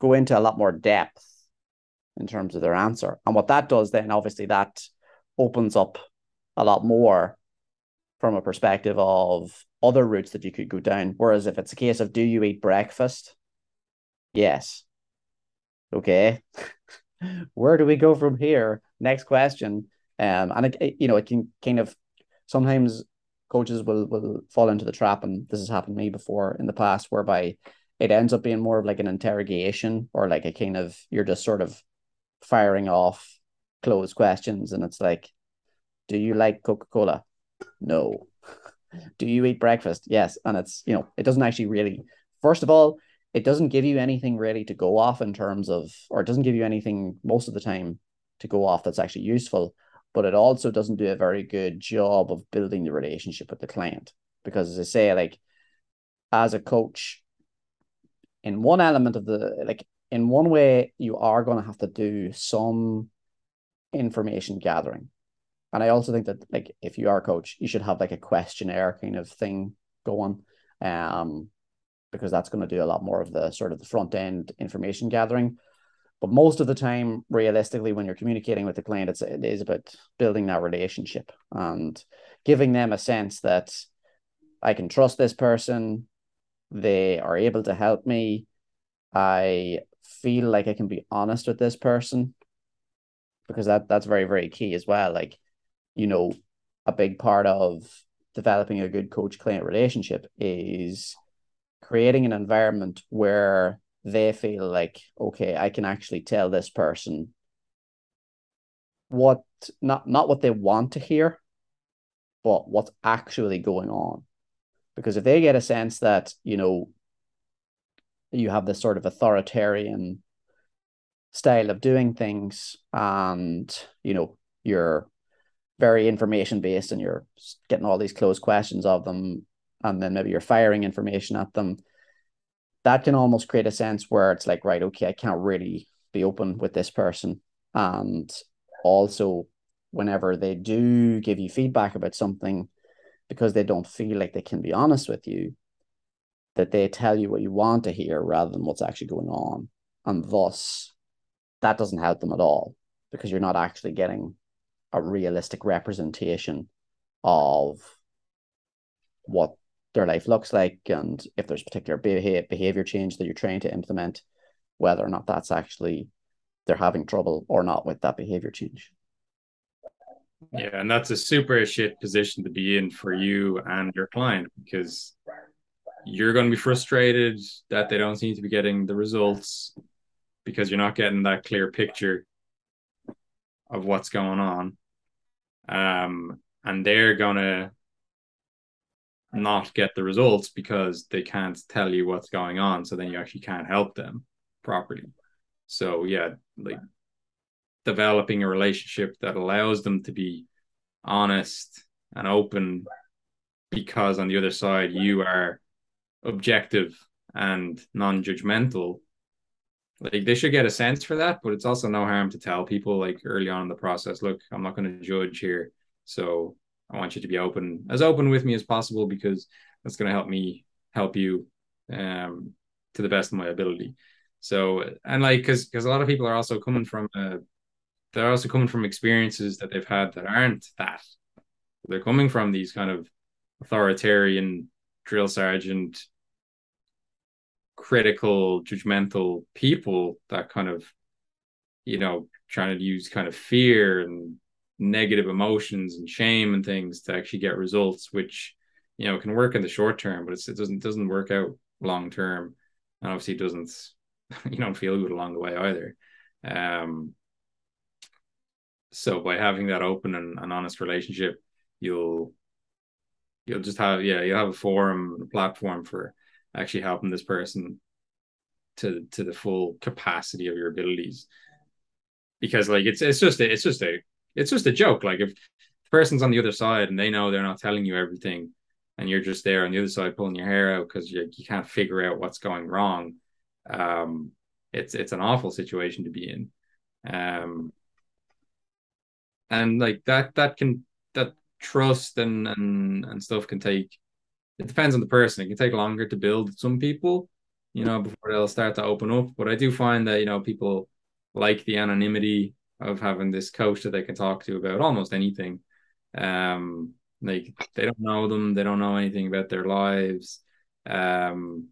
go into a lot more depth in terms of their answer. And what that does then, obviously, that opens up a lot more from a perspective of other routes that you could go down. Whereas if it's a case of do you eat breakfast? Yes. Okay. Where do we go from here? Next question. Um, and it, it, you know, it can kind of sometimes coaches will will fall into the trap, and this has happened to me before in the past, whereby it ends up being more of like an interrogation or like a kind of you're just sort of firing off closed questions, and it's like, do you like Coca Cola? No. Do you eat breakfast? Yes. And it's, you know, it doesn't actually really, first of all, it doesn't give you anything really to go off in terms of, or it doesn't give you anything most of the time to go off that's actually useful. But it also doesn't do a very good job of building the relationship with the client. Because as I say, like, as a coach, in one element of the like in one way you are going to have to do some information gathering and i also think that like if you are a coach you should have like a questionnaire kind of thing going um because that's going to do a lot more of the sort of the front end information gathering but most of the time realistically when you're communicating with the client it's it is about building that relationship and giving them a sense that i can trust this person. They are able to help me. I feel like i can be honest with this person because that that's very very key as well. Like you know a big part of developing a good coach client relationship is creating an environment where they feel like okay i can actually tell this person what not not what they want to hear but what's actually going on. Because if they get a sense that you know you have this sort of authoritarian style of doing things and you know you're very information based and you're getting all these closed questions of them and then maybe you're firing information at them that can almost create a sense where it's like right okay i can't really be open with this person. And also whenever they do give you feedback about something because they don't feel like they can be honest with you that they tell you what you want to hear rather than what's actually going on. And thus that doesn't help them at all because you're not actually getting a realistic representation of what their life looks like and if there's particular behavior, change that you're trying to implement whether or not that's actually they're having trouble or not with that behavior change yeah and that's a super shit position to be in for you and your client because you're going to be frustrated that they don't seem to be getting the results because you're not getting that clear picture of what's going on. Um, and they're gonna not get the results because they can't tell you what's going on. So then you actually can't help them properly. So yeah, like developing a relationship that allows them to be honest and open because on the other side you are objective and non-judgmental like they should get a sense for that but it's also no harm to tell people like early on in the process look i'm not going to judge here so i want you to be open as open with me as possible because that's going to help me help you um to the best of my ability. So and like because because a lot of people are also coming from uh they're also coming from experiences that they've had that aren't that. They're coming from these kind of authoritarian drill sergeant critical, judgmental people that kind of, you know, trying to use kind of fear and negative emotions and shame and things to actually get results, which you know can work in the short term, but it doesn't doesn't work out long term, and obviously it doesn't you don't feel good along the way either. Um, so by having that open and, and honest relationship, you'll you'll just have yeah you'll have a forum, a platform for actually helping this person to to the full capacity of your abilities because like it's it's just a, it's just a it's just a joke like if the person's on the other side and they know they're not telling you everything and you're just there on the other side pulling your hair out because you, you can't figure out what's going wrong um it's it's an awful situation to be in um and like that that can that trust and and and stuff can take it depends on the person. It can take longer to build some people, you know, before they'll start to open up. But I do find that, you know, people like the anonymity of having this coach that they can talk to about almost anything. Um, like they don't know them, they don't know anything about their lives. Um,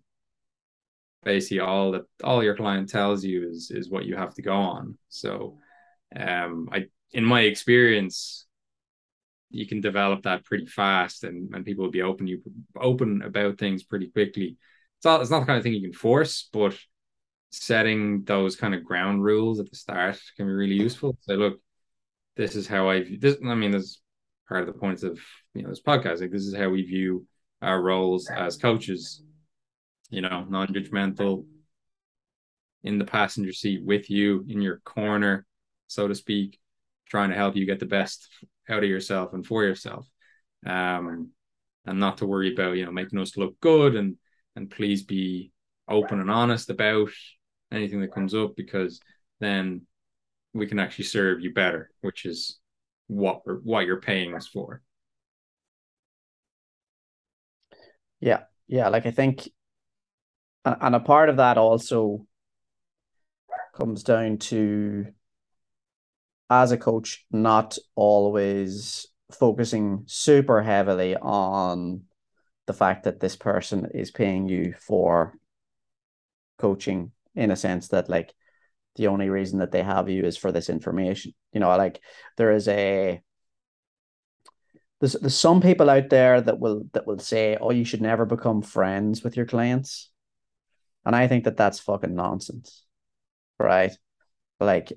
basically all that all your client tells you is is what you have to go on. So um I in my experience, you can develop that pretty fast and, and people will be open you open about things pretty quickly. It's not it's not the kind of thing you can force, but setting those kind of ground rules at the start can be really useful. Say, look, this is how I view this. I mean, this part of the points of you know this podcast. Like this is how we view our roles as coaches. You know, non-judgmental, in the passenger seat with you in your corner, so to speak, trying to help you get the best out of yourself and for yourself um and not to worry about you know making us look good and and please be open and honest about anything that comes up because then we can actually serve you better, which is what we're, what you're paying us for. Yeah, yeah. Like I think, and a part of that also comes down to as a coach not always focusing super heavily on the fact that this person is paying you for coaching in a sense that like the only reason that they have you is for this information. You know like there is a there's, there's some people out there that will that will say oh you should never become friends with your clients. And i think that that's fucking nonsense right? Like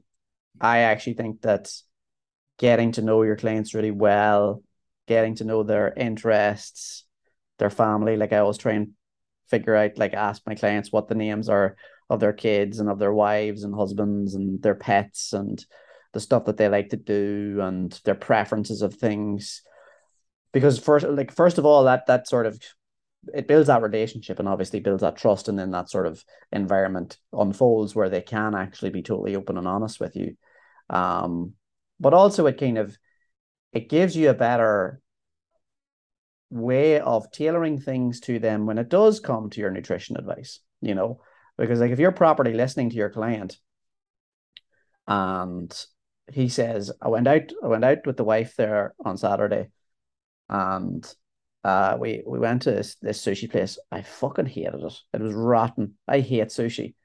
i actually think that getting to know your clients really well getting to know their interests their family like i always try and figure out like ask my clients what the names are of their kids and of their wives and husbands and their pets and the stuff that they like to do and their preferences of things. Because first like first of all that that sort of it builds that relationship and obviously builds that trust and then that sort of environment unfolds where they can actually be totally open and honest with you. Um but also it kind of it gives you a better way of tailoring things to them when it does come to your nutrition advice you know because like if you're properly listening to your client and he says i went out i went out with the wife there on saturday and uh we we went to this, this sushi place. I fucking hated it. It was rotten. I hate sushi.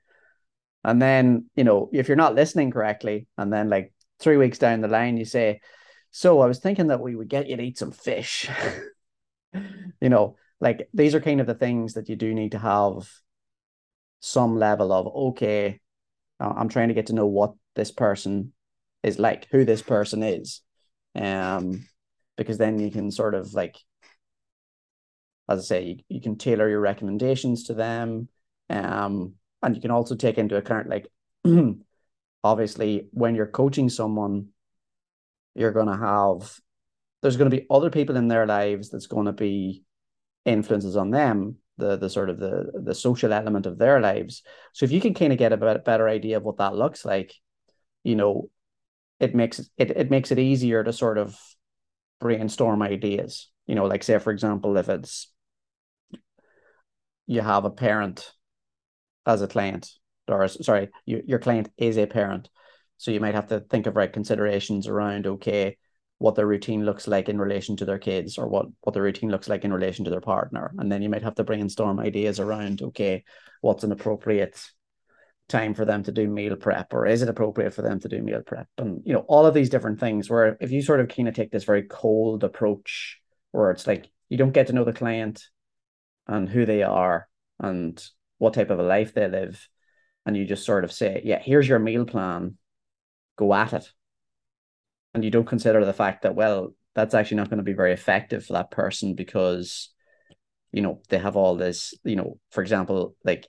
And then you know if you're not listening correctly and then like three weeks down the line you say so i was thinking that we would get you to eat some fish. You know, like these are kind of the things that you do need to have some level of okay, I'm trying to get to know what this person is like, who this person is. Um, because then you can sort of like as I say, you, you can tailor your recommendations to them. Um, and you can also take into account like obviously when you're coaching someone, you're gonna have there's going to be other people in their lives that's going to be influences on them the the sort of the the social element of their lives. So if you can kind of get a better idea of what that looks like you know it makes it, it makes it easier to sort of brainstorm ideas. You know like say for example if it's you have a parent as a client or sorry you, your client is a parent. So you might have to think of right considerations around okay what their routine looks like in relation to their kids or what what their routine looks like in relation to their partner. And then you might have to brainstorm ideas around okay what's an appropriate time for them to do meal prep or is it appropriate for them to do meal prep? And you know all of these different things where if you sort of kind of take this very cold approach where it's like you don't get to know the client and who they are and what type of a life they live and you just sort of say yeah here's your meal plan. Go at it and you don't consider the fact that well that's actually not going to be very effective for that person because you know they have all this you know for example like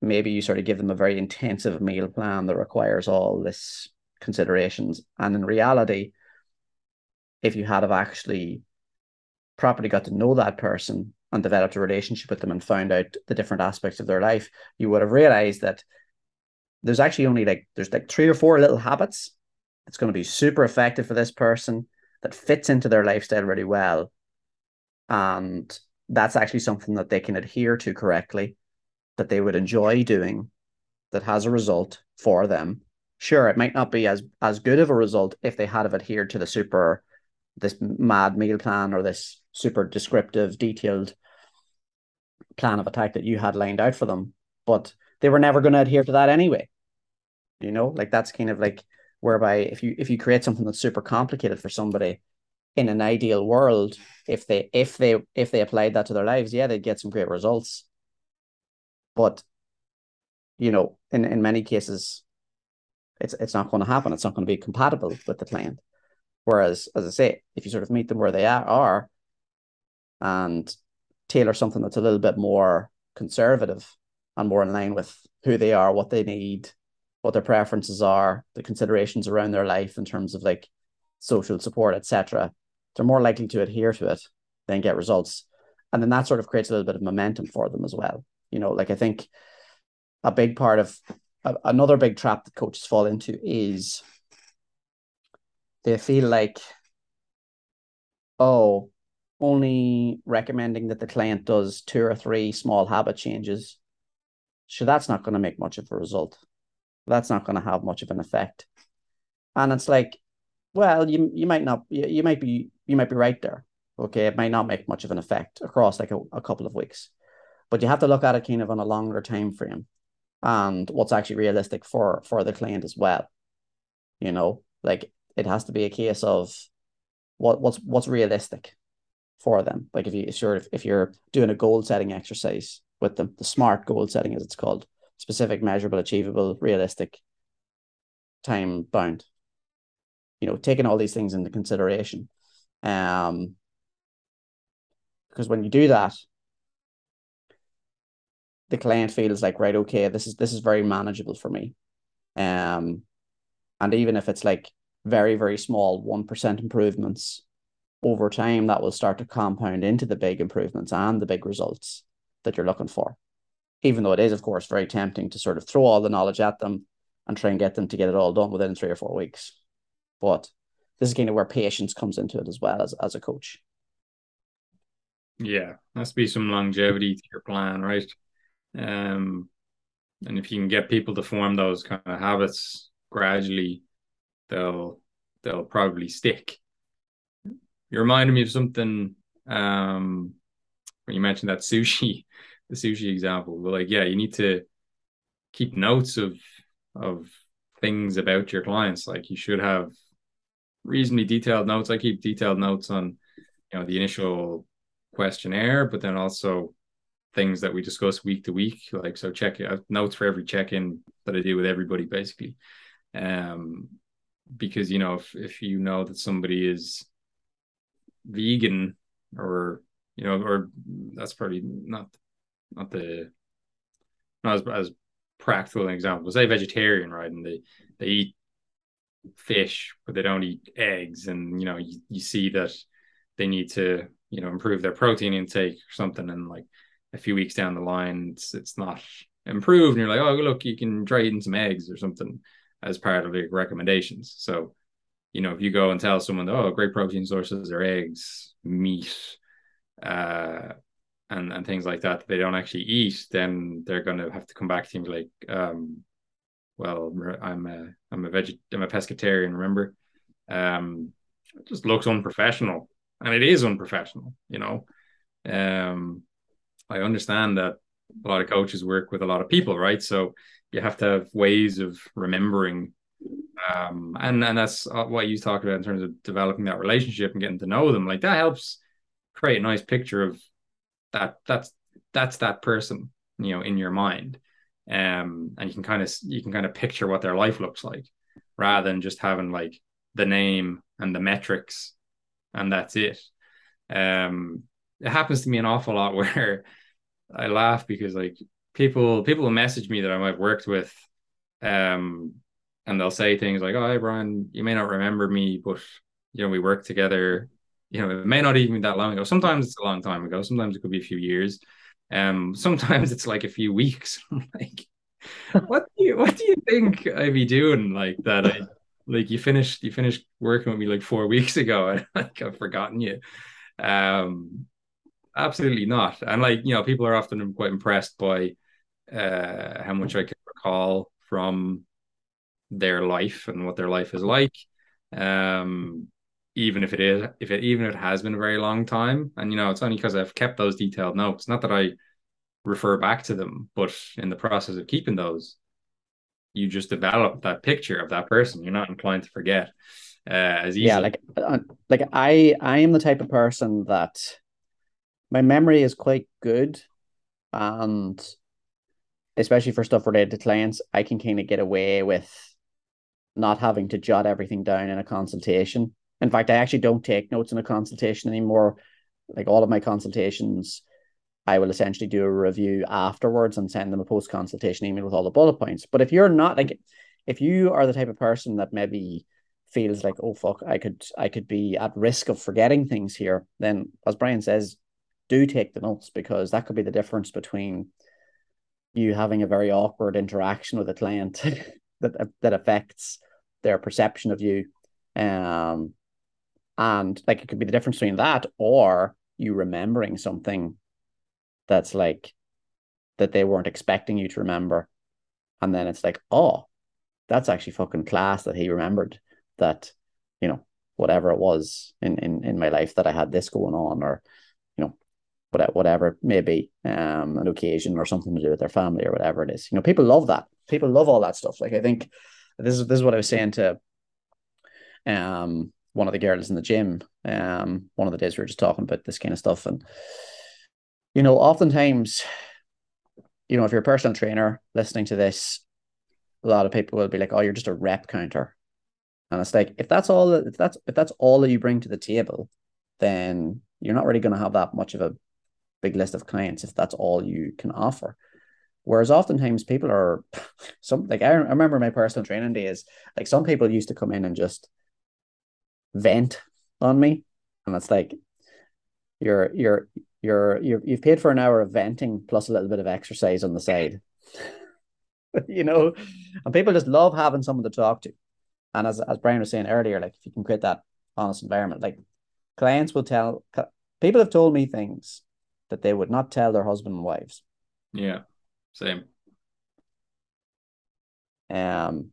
maybe you sort of give them a very intensive meal plan that requires all this considerations and in reality if you had have actually properly got to know that person and developed a relationship with them and found out the different aspects of their life you would have realized that there's actually only like there's like three or four little habits it's going to be super effective for this person that fits into their lifestyle really well. And that's actually something that they can adhere to correctly, that they would enjoy doing, that has a result for them. Sure, it might not be as as good of a result if they had have adhered to the super this mad meal plan or this super descriptive, detailed plan of attack that you had lined out for them. But they were never going to adhere to that anyway. You know, like that's kind of like whereby if you if you create something that's super complicated for somebody in an ideal world if they if they if they applied that to their lives yeah they'd get some great results. But you know in in many cases it's it's not going to happen. It's not going to be compatible with the client whereas as i say if you sort of meet them where they are, and tailor something that's a little bit more conservative and more in line with who they are what they need what their preferences are, the considerations around their life in terms of like social support, etc., they're more likely to adhere to it than get results. And then that sort of creates a little bit of momentum for them as well. You know, like I think a big part of a, another big trap that coaches fall into is they feel like, oh, only recommending that the client does two or three small habit changes. So that's not going to make much of a result. That's not going to have much of an effect. And it's like, well, you you might not you, you might be you might be right there. Okay, it might not make much of an effect across like a, a couple of weeks. But you have to look at it kind of on a longer time frame and what's actually realistic for for the client as well. You know, like it has to be a case of what what's what's realistic for them. Like if you sure if, if you're doing a goal setting exercise with them, the smart goal setting as it's called, specific, measurable, achievable, realistic, time bound. You know, taking all these things into consideration. Um because when you do that, the client feels like, right, okay, this is this is very manageable for me. Um and even if it's like very, very small, one percent improvements over time that will start to compound into the big improvements and the big results that you're looking for. Even though it is, of course, very tempting to sort of throw all the knowledge at them and try and get them to get it all done within three or four weeks. But this is kind of where patience comes into it as well as, as a coach. Yeah, to be some longevity to your plan, right? Um, and if you can get people to form those kind of habits gradually, they'll they'll probably stick you reminded me of something um, when you mentioned that sushi, the sushi example. But like, yeah, you need to keep notes of of things about your clients. Like you should have reasonably detailed notes. I keep detailed notes on, you know, the initial questionnaire, but then also things that we discuss week to week. Like so, check out notes for every check in that I do with everybody, basically. Um, because you know, if if you know that somebody is vegan or you know or that's probably not not the not as, as practical an example say vegetarian right and they they eat fish but they don't eat eggs and you know you, you see that they need to you know improve their protein intake or something and like a few weeks down the line it's it's not improved and you're like oh look you can try eating some eggs or something as part of the recommendations. So you know, if you go and tell someone, oh, great protein sources are eggs, meat, uh, and and things like that, they don't actually eat, then they're going to have to come back to be like, um, well, I'm a I'm a veget I'm a pescatarian. Remember, um, it just looks unprofessional, and it is unprofessional. You know, um, I understand that a lot of coaches work with a lot of people, right? So you have to have ways of remembering um, and and that's uh, what you talked about in terms of developing that relationship and getting to know them. Like that helps create a nice picture of that. That's that's that person, you know, in your mind, um, and you can kind of you can kind of picture what their life looks like, rather than just having like the name and the metrics, and that's it. Um, it happens to me an awful lot where I laugh because like people people will message me that I might have worked with um and they'll say things like, "Oh, hey, Brian, you may not remember me, but you know we worked together. You know, it may not even be that long ago. Sometimes it's a long time ago. Sometimes it could be a few years. Um, sometimes it's like a few weeks. like, what do you what do you think I'd be doing like that? I like you finished you finished working with me like four weeks ago, and like I've forgotten you. Um, absolutely not. And like you know, people are often quite impressed by uh how much I can recall from their life and what their life is like. Um, even if it is, if it even if it has been a very long time, and you know, it's only because I've kept those detailed notes. Not that I refer back to them, but in the process of keeping those, you just develop that picture of that person. You're not inclined to forget uh, as easy. Yeah, like uh, like I I am the type of person that my memory is quite good, and especially for stuff related to clients, I can kind of get away with not having to jot everything down in a consultation. In fact, I actually don't take notes in a consultation anymore. Like all of my consultations, I will essentially do a review afterwards and send them a post consultation email with all the bullet points. But if you're not like, if you are the type of person that maybe feels like, oh fuck, I could I could be at risk of forgetting things here, then as Brian says, do take the notes because that could be the difference between you having a very awkward interaction with a client that that affects their perception of you. Um, and like it could be the difference between that or you remembering something that's like that they weren't expecting you to remember. And then it's like, oh, that's actually fucking class that he remembered that, you know, whatever it was in, in, in my life that I had this going on or, you know, whatever, whatever maybe um, an occasion or something to do with their family or whatever it is. You know, people love that. People love all that stuff. Like I think this is this is what I was saying to um one of the girls in the gym. Um, one of the days we were just talking about this kind of stuff, and you know, oftentimes, you know, if you're a personal trainer listening to this, a lot of people will be like, "Oh, you're just a rep counter," and it's like if that's all if that's if that's all that you bring to the table, then you're not really going to have that much of a big list of clients if that's all you can offer. Whereas oftentimes people are some like I, I remember my personal training days, like some people used to come in and just vent on me, and it's like you're you're you're you're you've paid for an hour of venting plus a little bit of exercise on the side, you know, and people just love having someone to talk to. And as as Brian was saying earlier, like if you can create that honest environment, like clients will tell people have told me things that they would not tell their husband and wives. Yeah. Same. Um,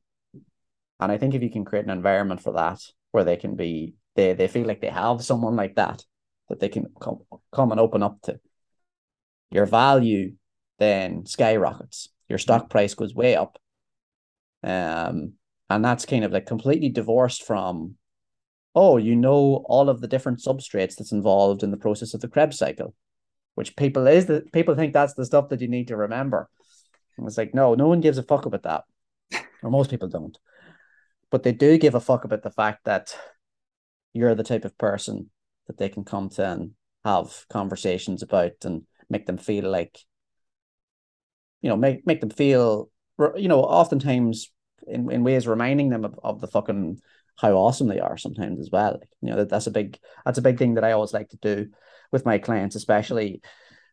and I think if you can create an environment for that where they can be, they they feel like they have someone like that that they can come come and open up to, your value then skyrockets. Your stock price goes way up. Um, and that's kind of like completely divorced from, oh, you know all of the different substrates that's involved in the process of the Krebs cycle which people is the people think that's the stuff that you need to remember. And it's like, no, no one gives a fuck about that. or most people don't. But they do give a fuck about the fact that you're the type of person that they can come to and have conversations about and make them feel like you know make make them feel you know oftentimes in, in ways reminding them of, of the fucking how awesome they are sometimes as well. You know that, that's a big that's a big thing that i always like to do with my clients, especially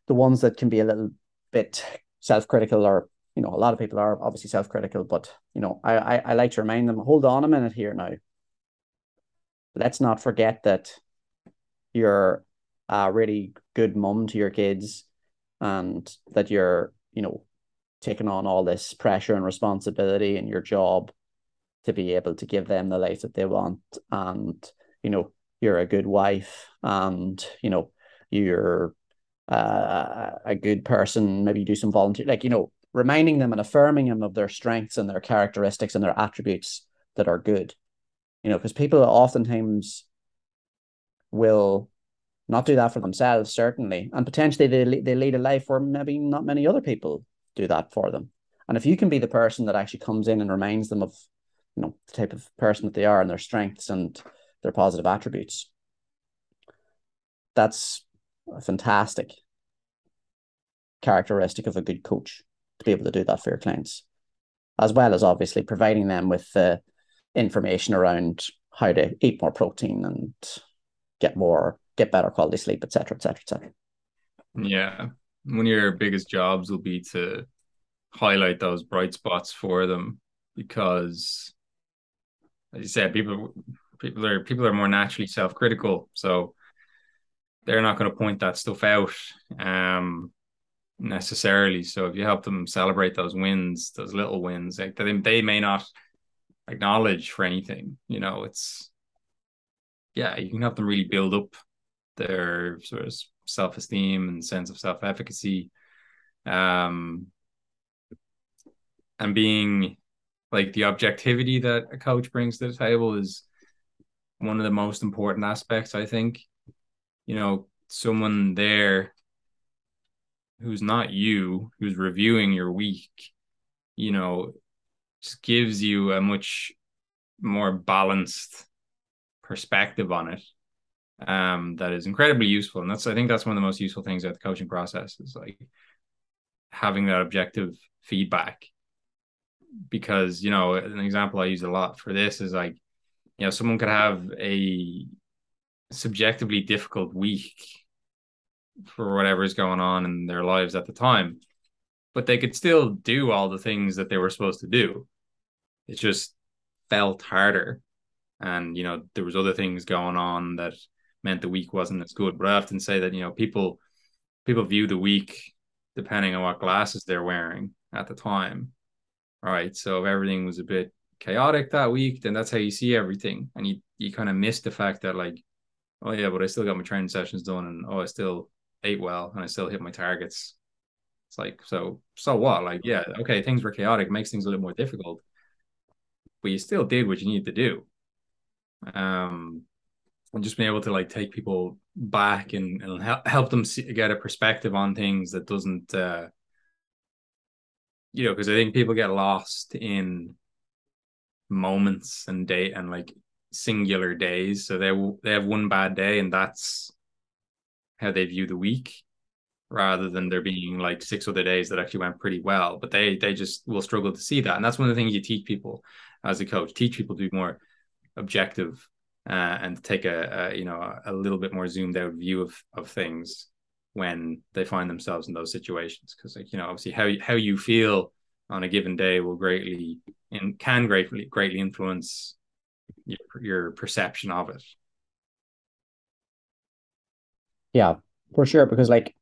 the ones that can be a little bit self-critical or you know a lot of people are obviously self-critical but you know I, I i like to remind them hold on a minute here now. Let's not forget that you're a really good mum to your kids and that you're you know taking on all this pressure and responsibility in your job to be able to give them the life that they want and you know you're a good wife and you know you're uh, a good person, maybe you do some volunteer, like, you know, reminding them and affirming them of their strengths and their characteristics and their attributes that are good. You know, because people oftentimes will not do that for themselves, certainly, and potentially they they lead a life where maybe not many other people do that for them. And if you can be the person that actually comes in and reminds them of, you know, the type of person that they are and their strengths and their positive attributes, that's a fantastic characteristic of a good coach be able to do that for your clients, as well as obviously providing them with the information around how to eat more protein and get more, get better quality sleep, etc., etc., etc. Yeah, one of your biggest jobs will be to highlight those bright spots for them because, as you said, people people are people are more naturally self critical, so they're not going to point that stuff out um, necessarily. So if you help them celebrate those wins, those little wins, like they, they may not acknowledge for anything, you know, it's yeah, you can help them really build up their sort of self-esteem and sense of self-efficacy. Um, and being like the objectivity that a coach brings to the table is one of the most important aspects, I think you know, someone there who's not you, who's reviewing your week, you know, just gives you a much more balanced perspective on it. Um, that is incredibly useful. And that's I think that's one of the most useful things about the coaching process is like having that objective feedback. Because, you know, an example I use a lot for this is like, you know, someone could have a subjectively difficult week for whatever is going on in their lives at the time. but they could still do all the things that they were supposed to do. It just felt harder. And, you know, there was other things going on that meant the week wasn't as good. But I often say that, you know, people people view the week depending on what glasses they're wearing at the time. Right. So if everything was a bit chaotic that week, then that's how you see everything. And you you kind of miss the fact that like, oh yeah, but I still got my training sessions done and oh I still ate well and I still hit my targets. It's like so so what? Like, yeah, okay, things were chaotic, makes things a little more difficult. But you still did what you needed to do. Um and just being able to like take people back and, and help, help them see, get a perspective on things that doesn't uh you know because i think people get lost in moments and day and like singular days so they they have one bad day and that's how they view the week rather than there being like six other days that actually went pretty well. But they they just will struggle to see that. And that's one of the things you teach people as a coach. Teach people to be more objective uh, and take a, a, you know a little bit more zoomed out view of of things when they find themselves in those situations. Because like you know obviously how how you feel on a given day will greatly and can greatly greatly influence your, your perception of it yeah for sure because like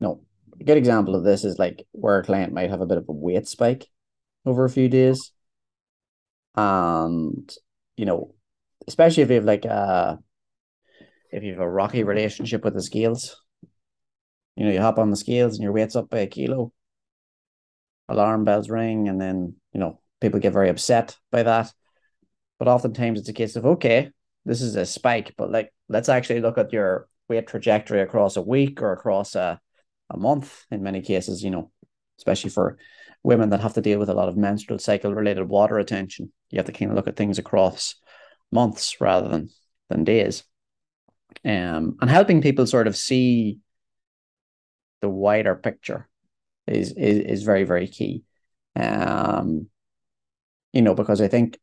no a good example of this is like where a client might have a bit of a weight spike over a few days and you know especially if you have like a if you have a rocky relationship with the scales. You know, you hop on the scales and your weight's up by a kilo. Alarm bells ring, and then you know people get very upset by that. But oftentimes it's a case of okay, this is a spike, but like let's actually look at your weight trajectory across a week or across a, a month in many cases, you know, especially for women that have to deal with a lot of menstrual cycle related water retention. You have to kind of look at things across months rather than than days. Um, and helping people sort of see the wider picture is is, is very very key. Um, you know, because I think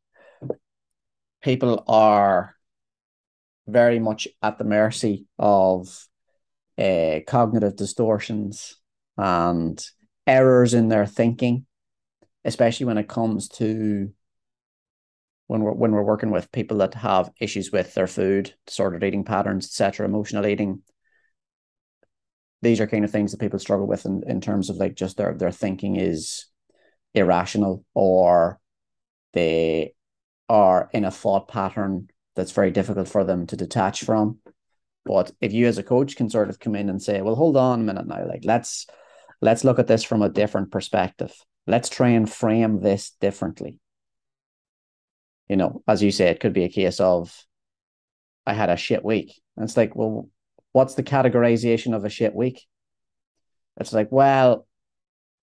people are very much at the mercy of uh, cognitive distortions and errors in their thinking, especially when it comes to when we're when we're working with people that have issues with their food, disordered eating patterns, etc., emotional eating. These are kind of things that people struggle with in, in terms of like just their their thinking is irrational or they are in a thought pattern that's very difficult for them to detach from. But if you as a coach can sort of come in and say, well, hold on a minute now, like let's let's look at this from a different perspective. Let's try and frame this differently you know, as you say, it could be a case of I had a shit week. And it's like, well, what's the categorization of a shit week? It's like, well,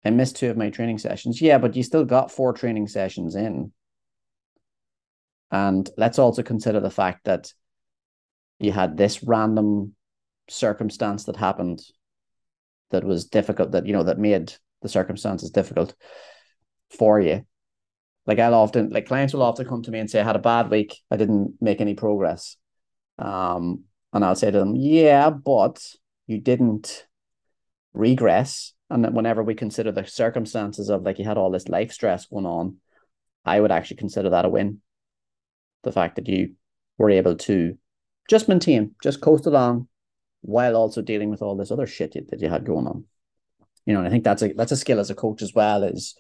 I missed two of my training sessions. Yeah, but you still got four training sessions in. And let's also consider the fact that you had this random circumstance that happened that was difficult, that, you know, that made the circumstances difficult for you. Like I'll often like clients will often come to me and say, I had a bad week, I didn't make any progress. Um, and I'll say to them, Yeah, but you didn't regress. And then whenever we consider the circumstances of like you had all this life stress going on, I would actually consider that a win. The fact that you were able to just maintain, just coast along while also dealing with all this other shit that you had going on. You know, and I think that's a that's a skill as a coach as well, is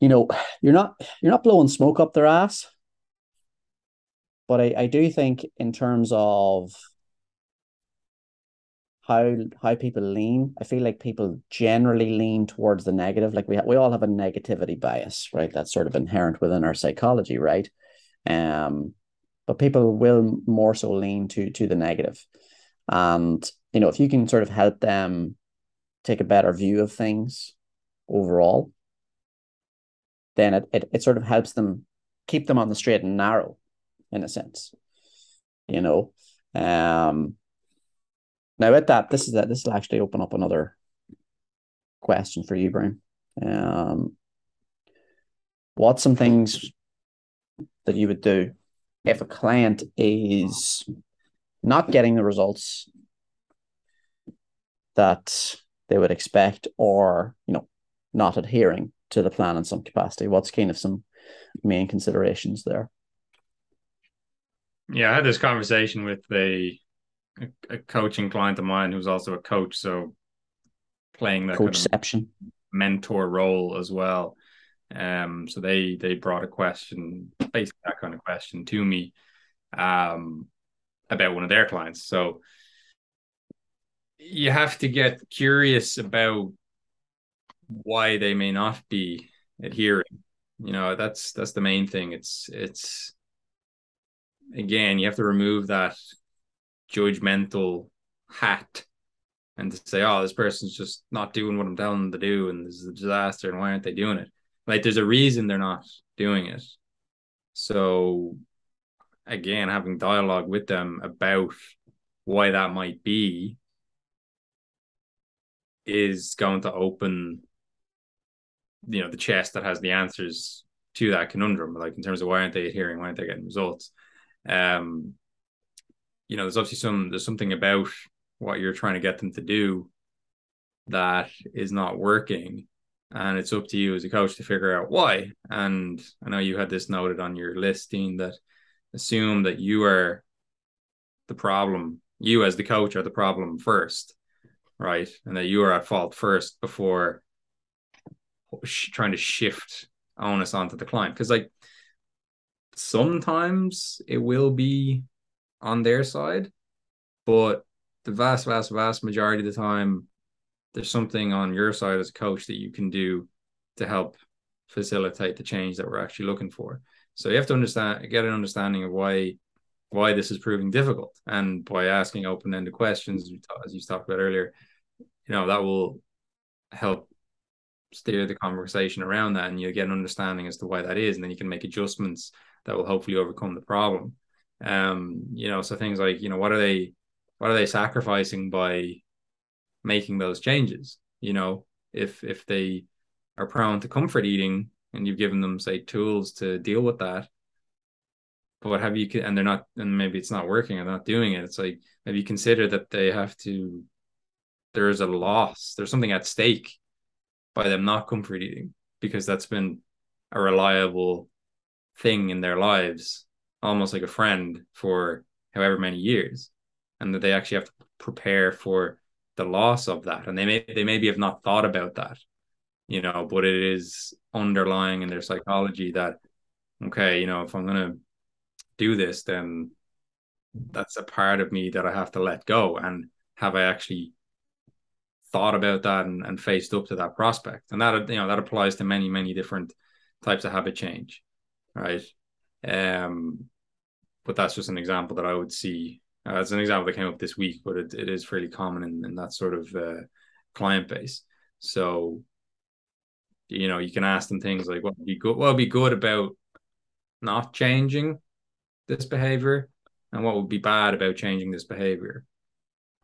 you know, you're not you're not blowing smoke up their ass. But I, I do think in terms of how how people lean, I feel like people generally lean towards the negative. Like we ha- we all have a negativity bias, right? That's sort of inherent within our psychology, right? Um, but people will more so lean to to the negative. And you know, if you can sort of help them take a better view of things overall, then it, it, it sort of helps them keep them on the straight and narrow in a sense you know um now with that this is that this will actually open up another question for you brian um what some things that you would do if a client is not getting the results that they would expect or, you know, not adhering to the plan in some capacity? What's kind of some main considerations there? Yeah, I had this conversation with a a, coaching client of mine who's also a coach, so playing that coachception kind of mentor role as well. Um, so they they brought a question, basically that kind of question to me, um, about one of their clients. So you have to get curious about why they may not be adhering. You know, that's that's the main thing. It's it's again, you have to remove that judgmental hat and to say, oh, this person's just not doing what I'm telling them to do, and this is a disaster, and why aren't they doing it? Like, there's a reason they're not doing it. So, again, having dialogue with them about why that might be is going to open, you know, the chest that has the answers to that conundrum. Like in terms of why aren't they adhering, why aren't they getting results? Um, you know, there's obviously some there's something about what you're trying to get them to do that is not working and it's up to you as a coach to figure out why. And i know you had this noted on your listing that assume that you are the problem you as the coach are the problem first right? And that you are at fault first before trying to shift onus onto the client. Because like sometimes it will be on their side but the vast, vast, vast majority of the time, there's something on your side as a coach that you can do to help facilitate the change that we're actually looking for. So you have to understand, get an understanding of why why this is proving difficult, and by asking open-ended questions, as you talked about earlier, you know that will help steer the conversation around that, and you get an understanding as to why that is, and then you can make adjustments that will hopefully overcome the problem. Um, you know, so things like you know what are they what are they sacrificing by making those changes. You know if if they are prone to comfort eating and you've given them say tools to deal with that but have you and they're not and maybe it's not working or not doing it it's like have you considered that they have to there's a loss there's something at stake by them not comfort eating because that's been a reliable thing in their lives almost like a friend for however many years and that they actually have to prepare for the loss of that. And they may they maybe have not thought about that you know but it is underlying in their psychology that okay you know if i'm going to do this then that's a part of me that i have to let go. And have i actually thought about that and, and faced up to that prospect? And that you know that applies to many many different types of habit change right? Um but that's just an example that i would see uh, it's an example that came up this week, but it, it is fairly common in, in that sort of uh, client base. So, you know, you can ask them things like, "What would be good? What would be good about not changing this behavior, and what would be bad about changing this behavior?"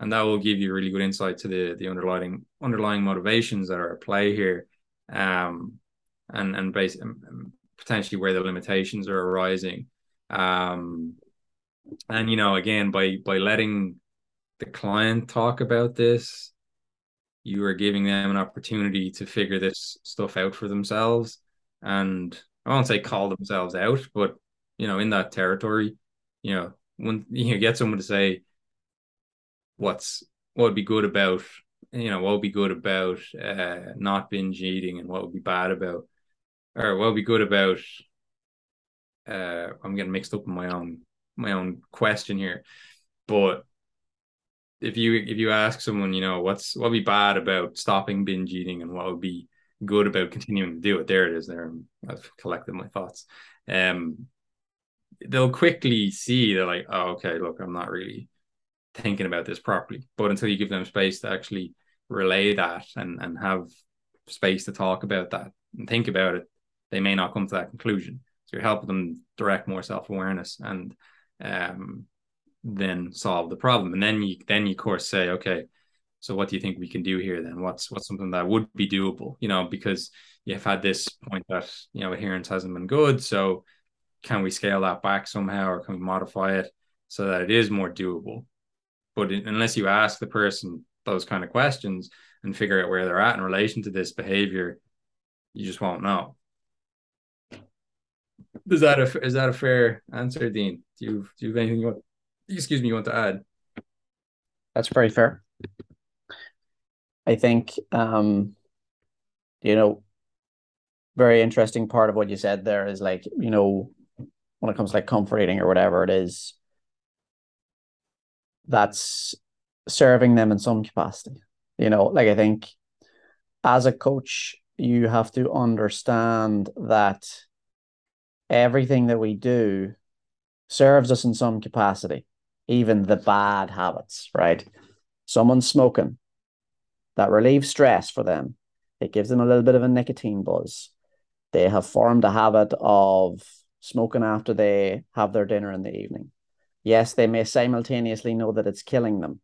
And that will give you really good insight to the the underlying underlying motivations that are at play here, um, and and base potentially where the limitations are arising. Um, and you know again by by letting the client talk about this you are giving them an opportunity to figure this stuff out for themselves. And i won't say call themselves out but you know in that territory you know when you get someone to say what's what would be good about you know what would be good about uh, not binge eating and what would be bad about or what would be good about uh, i'm getting mixed up in my own my own question here, but if you if you ask someone, you know, what's what would be bad about stopping binge eating and what would be good about continuing to do it, there it is. There, I've collected my thoughts. Um, they'll quickly see they're like, oh, okay, look, I'm not really thinking about this properly. But until you give them space to actually relay that and and have space to talk about that and think about it, they may not come to that conclusion. So you're helping them direct more self awareness and um, then solve the problem. And then you then you of course say, okay, so what do you think we can do here then? What's what's something that would be doable? You know, because you've had this point that you know adherence hasn't been good. So can we scale that back somehow or can we modify it so that it is more doable? But unless you ask the person those kind of questions and figure out where they're at in relation to this behavior, you just won't know. Is that a is that a fair answer, Dean? Do you do you have anything you want? Excuse me, you want to add? That's very fair. I think um, you know, very interesting part of what you said there is like, you know, when it comes to like comforting or whatever it is, that's serving them in some capacity. You know, like I think as a coach, you have to understand that everything that we do serves us in some capacity, even the bad habits, right? Someone's smoking, that relieves stress for them. It gives them a little bit of a nicotine buzz. They have formed a habit of smoking after they have their dinner in the evening. Yes, they may simultaneously know that it's killing them,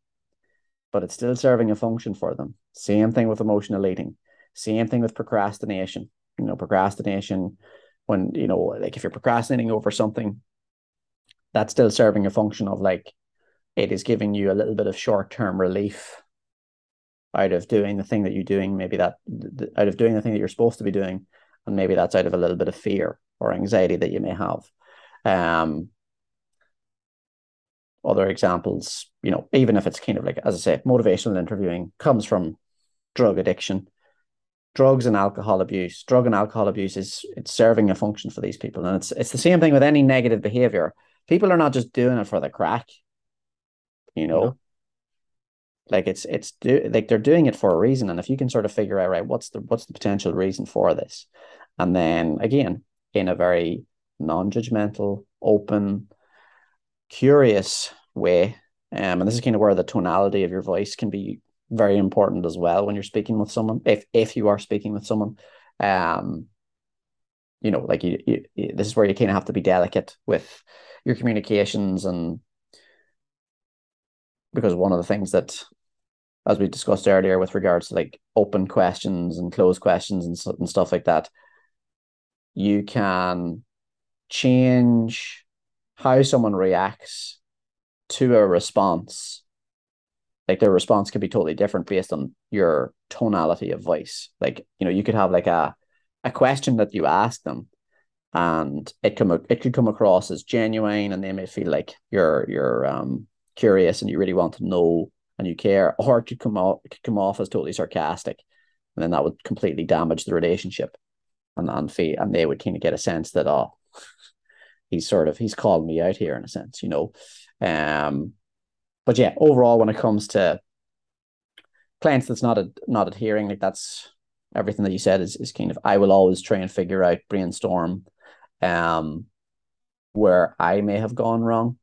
but it's still serving a function for them. Same thing with emotional eating. Same thing with procrastination. You know, procrastination, when, you know, like if you're procrastinating over something, that's still serving a function of like it is giving you a little bit of short term relief out of doing the thing that you're doing, maybe that out of doing the thing that you're supposed to be doing, and maybe that's out of a little bit of fear or anxiety that you may have. Um, other examples, you know, even if it's kind of like, as I say, motivational interviewing comes from drug addiction, drugs and alcohol abuse. Drug and alcohol abuse is it's serving a function for these people, and it's it's the same thing with any negative behavior. People are not just doing it for the crack, you know. No. Like it's it's do like they're doing it for a reason, and if you can sort of figure out right, what's the what's the potential reason for this, and then again in a very non-judgmental, open, curious way. Um, and this is kind of where the tonality of your voice can be very important as well when you're speaking with someone. If if you are speaking with someone, um, you know, like you, you, this is where you kind of have to be delicate with your communications and because one of the things that as we discussed earlier with regards to like open questions and closed questions and, and stuff like that you can change how someone reacts to a response like their response can be totally different based on your tonality of voice like you know you could have like a a question that you ask them and it come it could come across as genuine and they may feel like you're you're um curious and you really want to know and you care or it could come off could come off as totally sarcastic and then that would completely damage the relationship and and fee, and they would kind of get a sense that oh, he's sort of he's called me out here in a sense, you know. Um, but yeah, overall, when it comes to clients that's not not adhering, like that's everything that you said is is kind of I will always try and figure out brainstorm, um, where I may have gone wrong,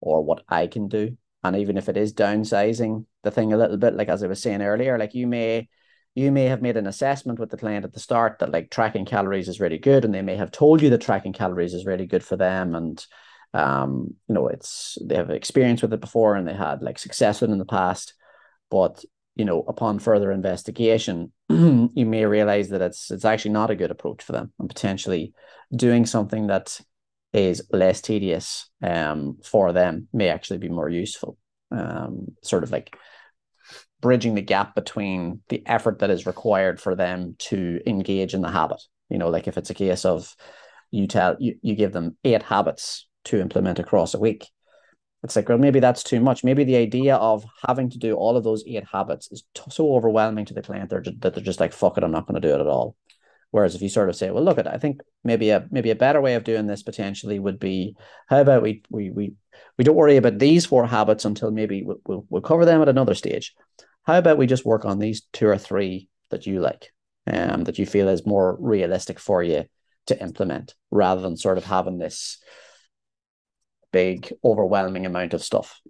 or what I can do, and even if it is downsizing the thing a little bit, like as I was saying earlier, like you may you may have made an assessment with the client at the start that like tracking calories is really good and they may have told you that tracking calories is really good for them. And um you know it's they have experience with it before and they had like success with it in the past but you know upon further investigation you may realize that it's it's actually not a good approach for them and potentially doing something that is less tedious um for them may actually be more useful um sort of like bridging the gap between the effort that is required for them to engage in the habit. You know, like if it's a case of you tell you, you give them eight habits to implement across a week. It's like, well, maybe that's too much. Maybe the idea of having to do all of those eight habits is t- so overwhelming to the client they're that they're just like, fuck it, I'm not going to do it at all. Whereas if you sort of say, well, look at, I think maybe a maybe a better way of doing this potentially would be, how about we we we we don't worry about these four habits until maybe we'll, we'll, we'll cover them at another stage how about we just work on these two or three that you like, um, that you feel is more realistic for you to implement, rather than sort of having this big, overwhelming amount of stuff.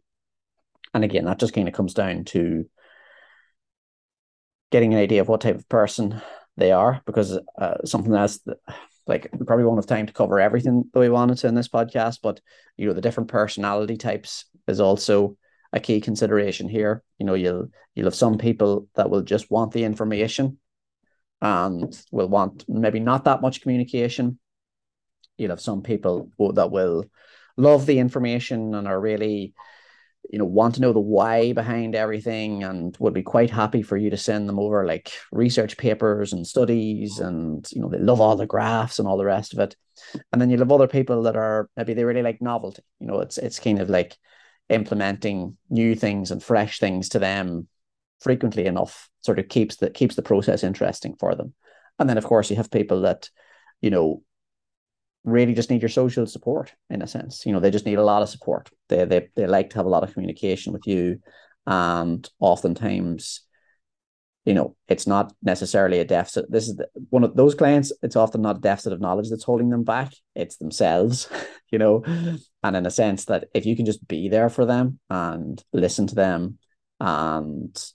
And again, that just kind of comes down to getting an idea of what type of person they are, because uh, something else like we probably won't have time to cover everything that we wanted to in this podcast, but you know the different personality types is also a key consideration here. You know, you'll you'll have some people that will just want the information and will want maybe not that much communication. You'll have some people that will love the information and are really, you know want to know the why behind everything and would be quite happy for you to send them over like research papers and studies and you know they love all the graphs and all the rest of it. And then you have other people that are maybe they really like novelty. You know it's it's kind of like implementing new things and fresh things to them frequently enough sort of keeps the keeps the process interesting for them. And then of course you have people that you know really just need your social support in a sense. You know, they just need a lot of support. They they they like to have a lot of communication with you, and oftentimes, you know, it's not necessarily a deficit. This is the, one of those clients. It's often not a deficit of knowledge that's holding them back. It's themselves, you know, and in a sense that if you can just be there for them and listen to them and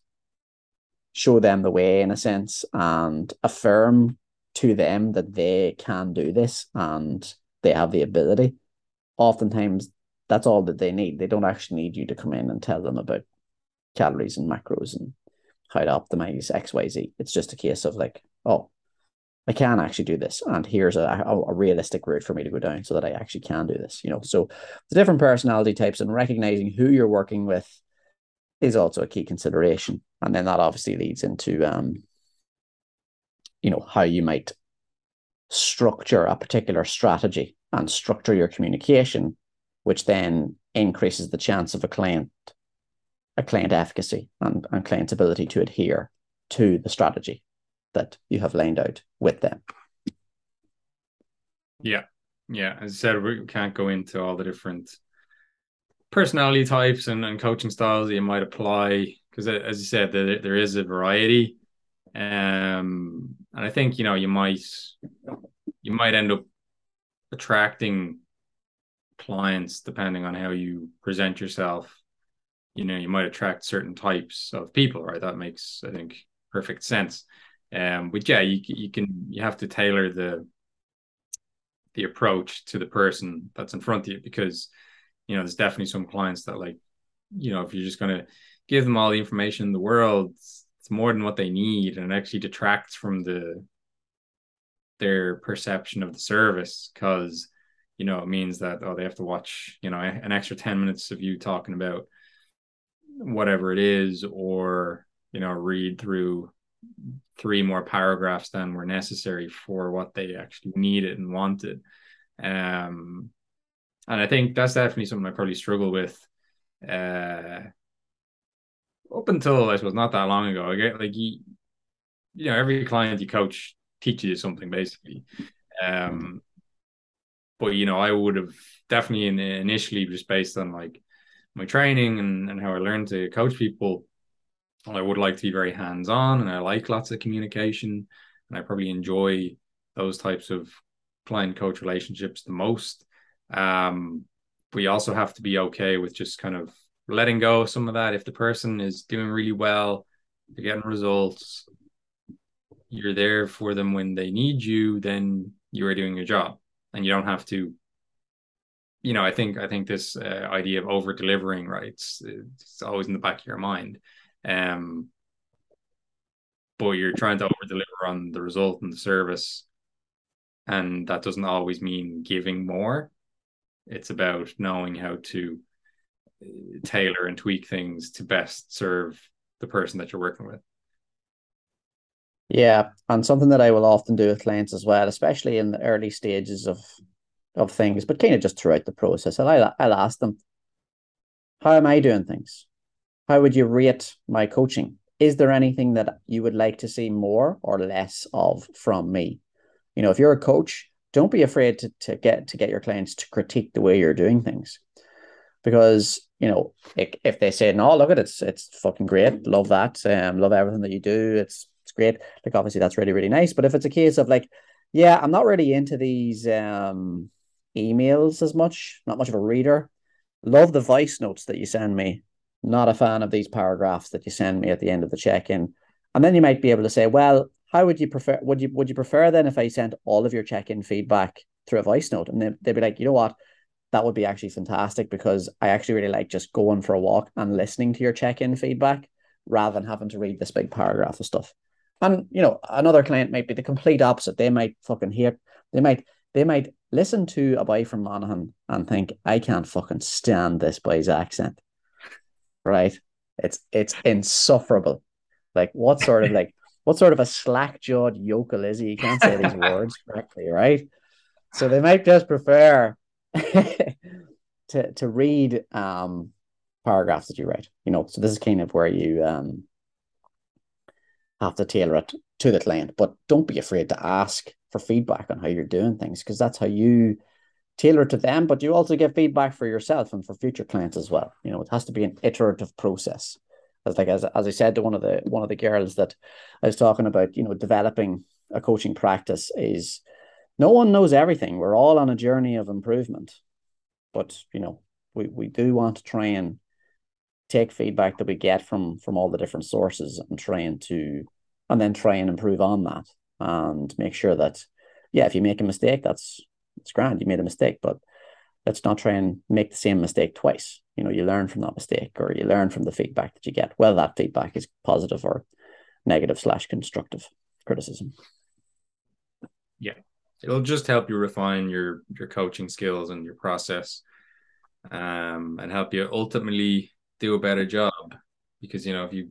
show them the way in a sense and affirm to them that they can do this and they have the ability, oftentimes that's all that they need. They don't actually need you to come in and tell them about calories and macros and how to optimize XYZ. It's just a case of like, oh, I can actually do this, and here's a, a, a, realistic route for me to go down so that I actually can do this. You know, so the different personality types and recognizing who you're working with is also a key consideration, and then that obviously leads into um, you know how you might structure a particular strategy and structure your communication which then increases the chance of a client a client efficacy and, and client's ability to adhere to the strategy that you have laid out with them. Yeah. Yeah. As i said we can't go into all the different personality types and, and coaching styles that you might apply because as you said there, there is a variety. Um, and I think you know you might you might end up attracting clients depending on how you present yourself. You know, you might attract certain types of people, right? That makes I think perfect sense. Um, but yeah, you you can you have to tailor the the approach to the person that's in front of you because you know there's definitely some clients that like you know if you're just to give them all the information in the world it's more than what they need and it actually detracts from the their perception of the service because you know it means that oh they have to watch you know an extra 10 minutes of you talking about whatever it is or you know read through three more paragraphs than were necessary for what they actually needed and wanted. Um and i think that's definitely something i probably struggle with uh up until I suppose not that long ago, I get like you, you know, every client you coach teaches you something basically. Um, but you know, I would have definitely in, initially just based on like my training and, and how I learned to coach people. I would like to be very hands on, and I like lots of communication, and I probably enjoy those types of client coach relationships the most. Um, we also have to be okay with just kind of letting go of some of that. If the person is doing really well, they're getting results, you're there for them when they need you, then you are doing your job, and you don't have to. You know, I think I think this uh, idea of over delivering, right? It's, it's always in the back of your mind, um, but you're trying to over deliver on the result and the service, and that doesn't always mean giving more. It's about knowing how to tailor and tweak things to best serve the person that you're working with. Yeah, and something that I will often do with clients as well, especially in the early stages of of things, but kind of just throughout the process. I'll I'll ask them, "How am I doing things? How would you rate my coaching? Is there anything that you would like to see more or less of from me? You know, if you're a coach, don't be afraid to, to get to get your clients to critique the way you're doing things because you know if they say no look at it it's it's fucking great love that um love everything that you do it's it's great like obviously that's really really nice. But if it's a case of like yeah i'm not really into these um emails as much not much of a reader. Love the voice notes that you send me. Not a fan of these paragraphs that you send me at the end of the check-in. And then you might be able to say well how would you prefer would you would you prefer then if i sent all of your check-in feedback through a voice note? And they, they'd be like you know what that would be actually fantastic because I actually really like just going for a walk and listening to your check-in feedback rather than having to read this big paragraph of stuff. And you know, another client might be the complete opposite. They might fucking hear, they might, they might listen to a boy from Monaghan and think, I can't fucking stand this boy's accent. right? It's it's insufferable. Like what sort of like what sort of a slack jawed yokel is he? He can't say these words correctly, right? So they might just prefer to to read um paragraphs that you write. You know, so this is kind of where you um have to tailor it to the client, but don't be afraid to ask for feedback on how you're doing things because that's how you tailor to them, but you also get feedback for yourself and for future clients as well. You know, it has to be an iterative process. As like as, as I said to one of the one of the girls that I was talking about, you know, developing a coaching practice is no one knows everything. We're all on a journey of improvement. But you know, we, we do want to try and take feedback that we get from from all the different sources and trying to and then try and improve on that and make sure that yeah, if you make a mistake, that's it's grand, you made a mistake, but let's not try and make the same mistake twice. You know, you learn from that mistake or you learn from the feedback that you get, whether that feedback is positive or negative slash constructive criticism. Yeah. It'll just help you refine your your coaching skills and your process um and help you ultimately do a better job. Because you know if you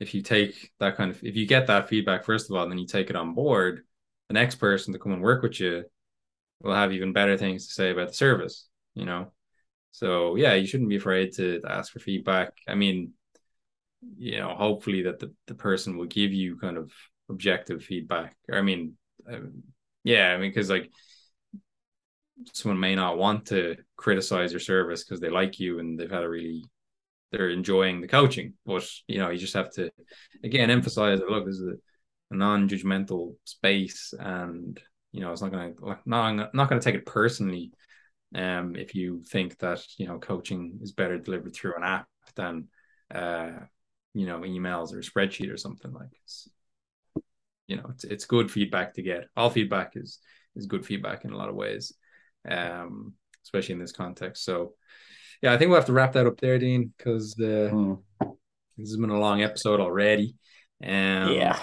if you take that kind of if you get that feedback first of all then you take it on board the next person to come and work with you will have even better things to say about the service you know? So yeah you shouldn't be afraid to, to ask for feedback. I mean you know hopefully that the, the person will give you kind of objective feedback. I mean um, yeah i mean because like someone may not want to criticize your service because they like you and they've had a really they're enjoying the coaching. But you know, you just have to again emphasize that look, this is a, a non-judgmental space, and you know, it's not gonna not not gonna take it personally. Um, if you think that you know coaching is better delivered through an app than uh, you know, emails or spreadsheet or something like this. You know, it's it's good feedback to get. All feedback is is good feedback in a lot of ways, um, especially in this context. So yeah, I think we'll have to wrap that up there, Dean, because uh, mm. this has been a long episode already. Um, yeah,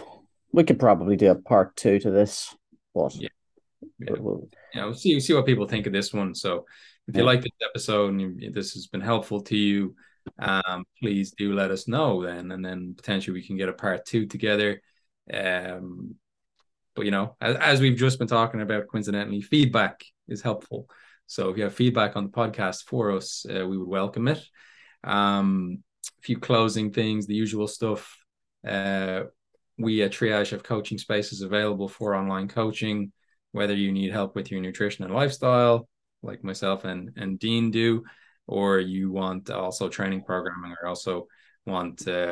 we could probably do a part two to this, but yeah, yeah. We'll, yeah, we'll see see what people think of this one. So, if you yeah. like this episode and you, this has been helpful to you, um, please do let us know then, and then potentially we can get a part two together. Um, but you know, as, as we've just been talking about, coincidentally, feedback is helpful. So if you have feedback on the podcast for us, uh, we would welcome it. Um, a few closing things, the usual stuff. Uh, we at Triage have coaching spaces available for online coaching, whether you need help with your nutrition and lifestyle, like myself and, and Dean do, or you want also training programming or also want uh,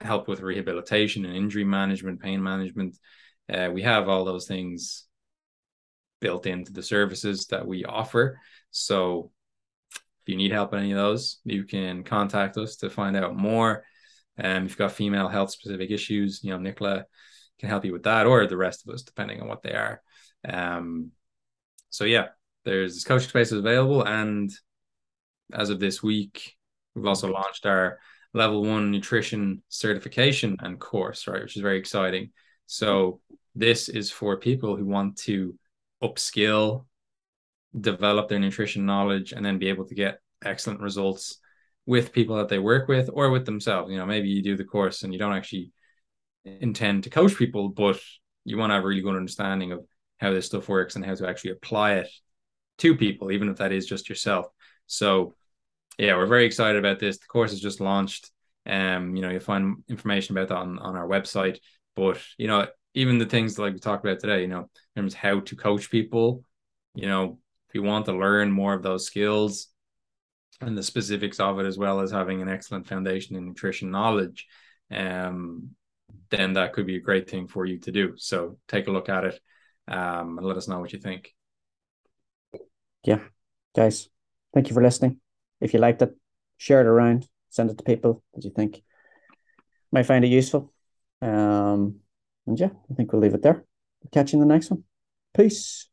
help with rehabilitation and injury management, pain management. Uh, we have all those things built into the services that we offer. So if you need help in any of those, you can contact us to find out more. And um, if you've got female health specific issues, you know, Nicola can help you with that or the rest of us, depending on what they are. Um, so yeah, there's this coaching spaces available. And as of this week, we've also launched our level one nutrition certification and course, right, which is very exciting. So this is for people who want to upskill, develop their nutrition knowledge, and then be able to get excellent results with people that they work with or with themselves. You know, maybe you do the course and you don't actually intend to coach people, but you want to have a really good understanding of how this stuff works and how to actually apply it to people, even if that is just yourself. So, yeah, we're very excited about this. The course is just launched. Um, you know, you'll find information about that on, on our website. But you know, even the things like we talked about today, you know, in terms how to coach people, you know, if you want to learn more of those skills and the specifics of it, as well as having an excellent foundation in nutrition knowledge, um, then that could be a great thing for you to do. So take a look at it um, and let us know what you think. Yeah, guys, thank you for listening. If you liked it, share it around, send it to people that you think might find it useful. Um, and yeah, I think we'll leave it there. Catch you in the next one. Peace.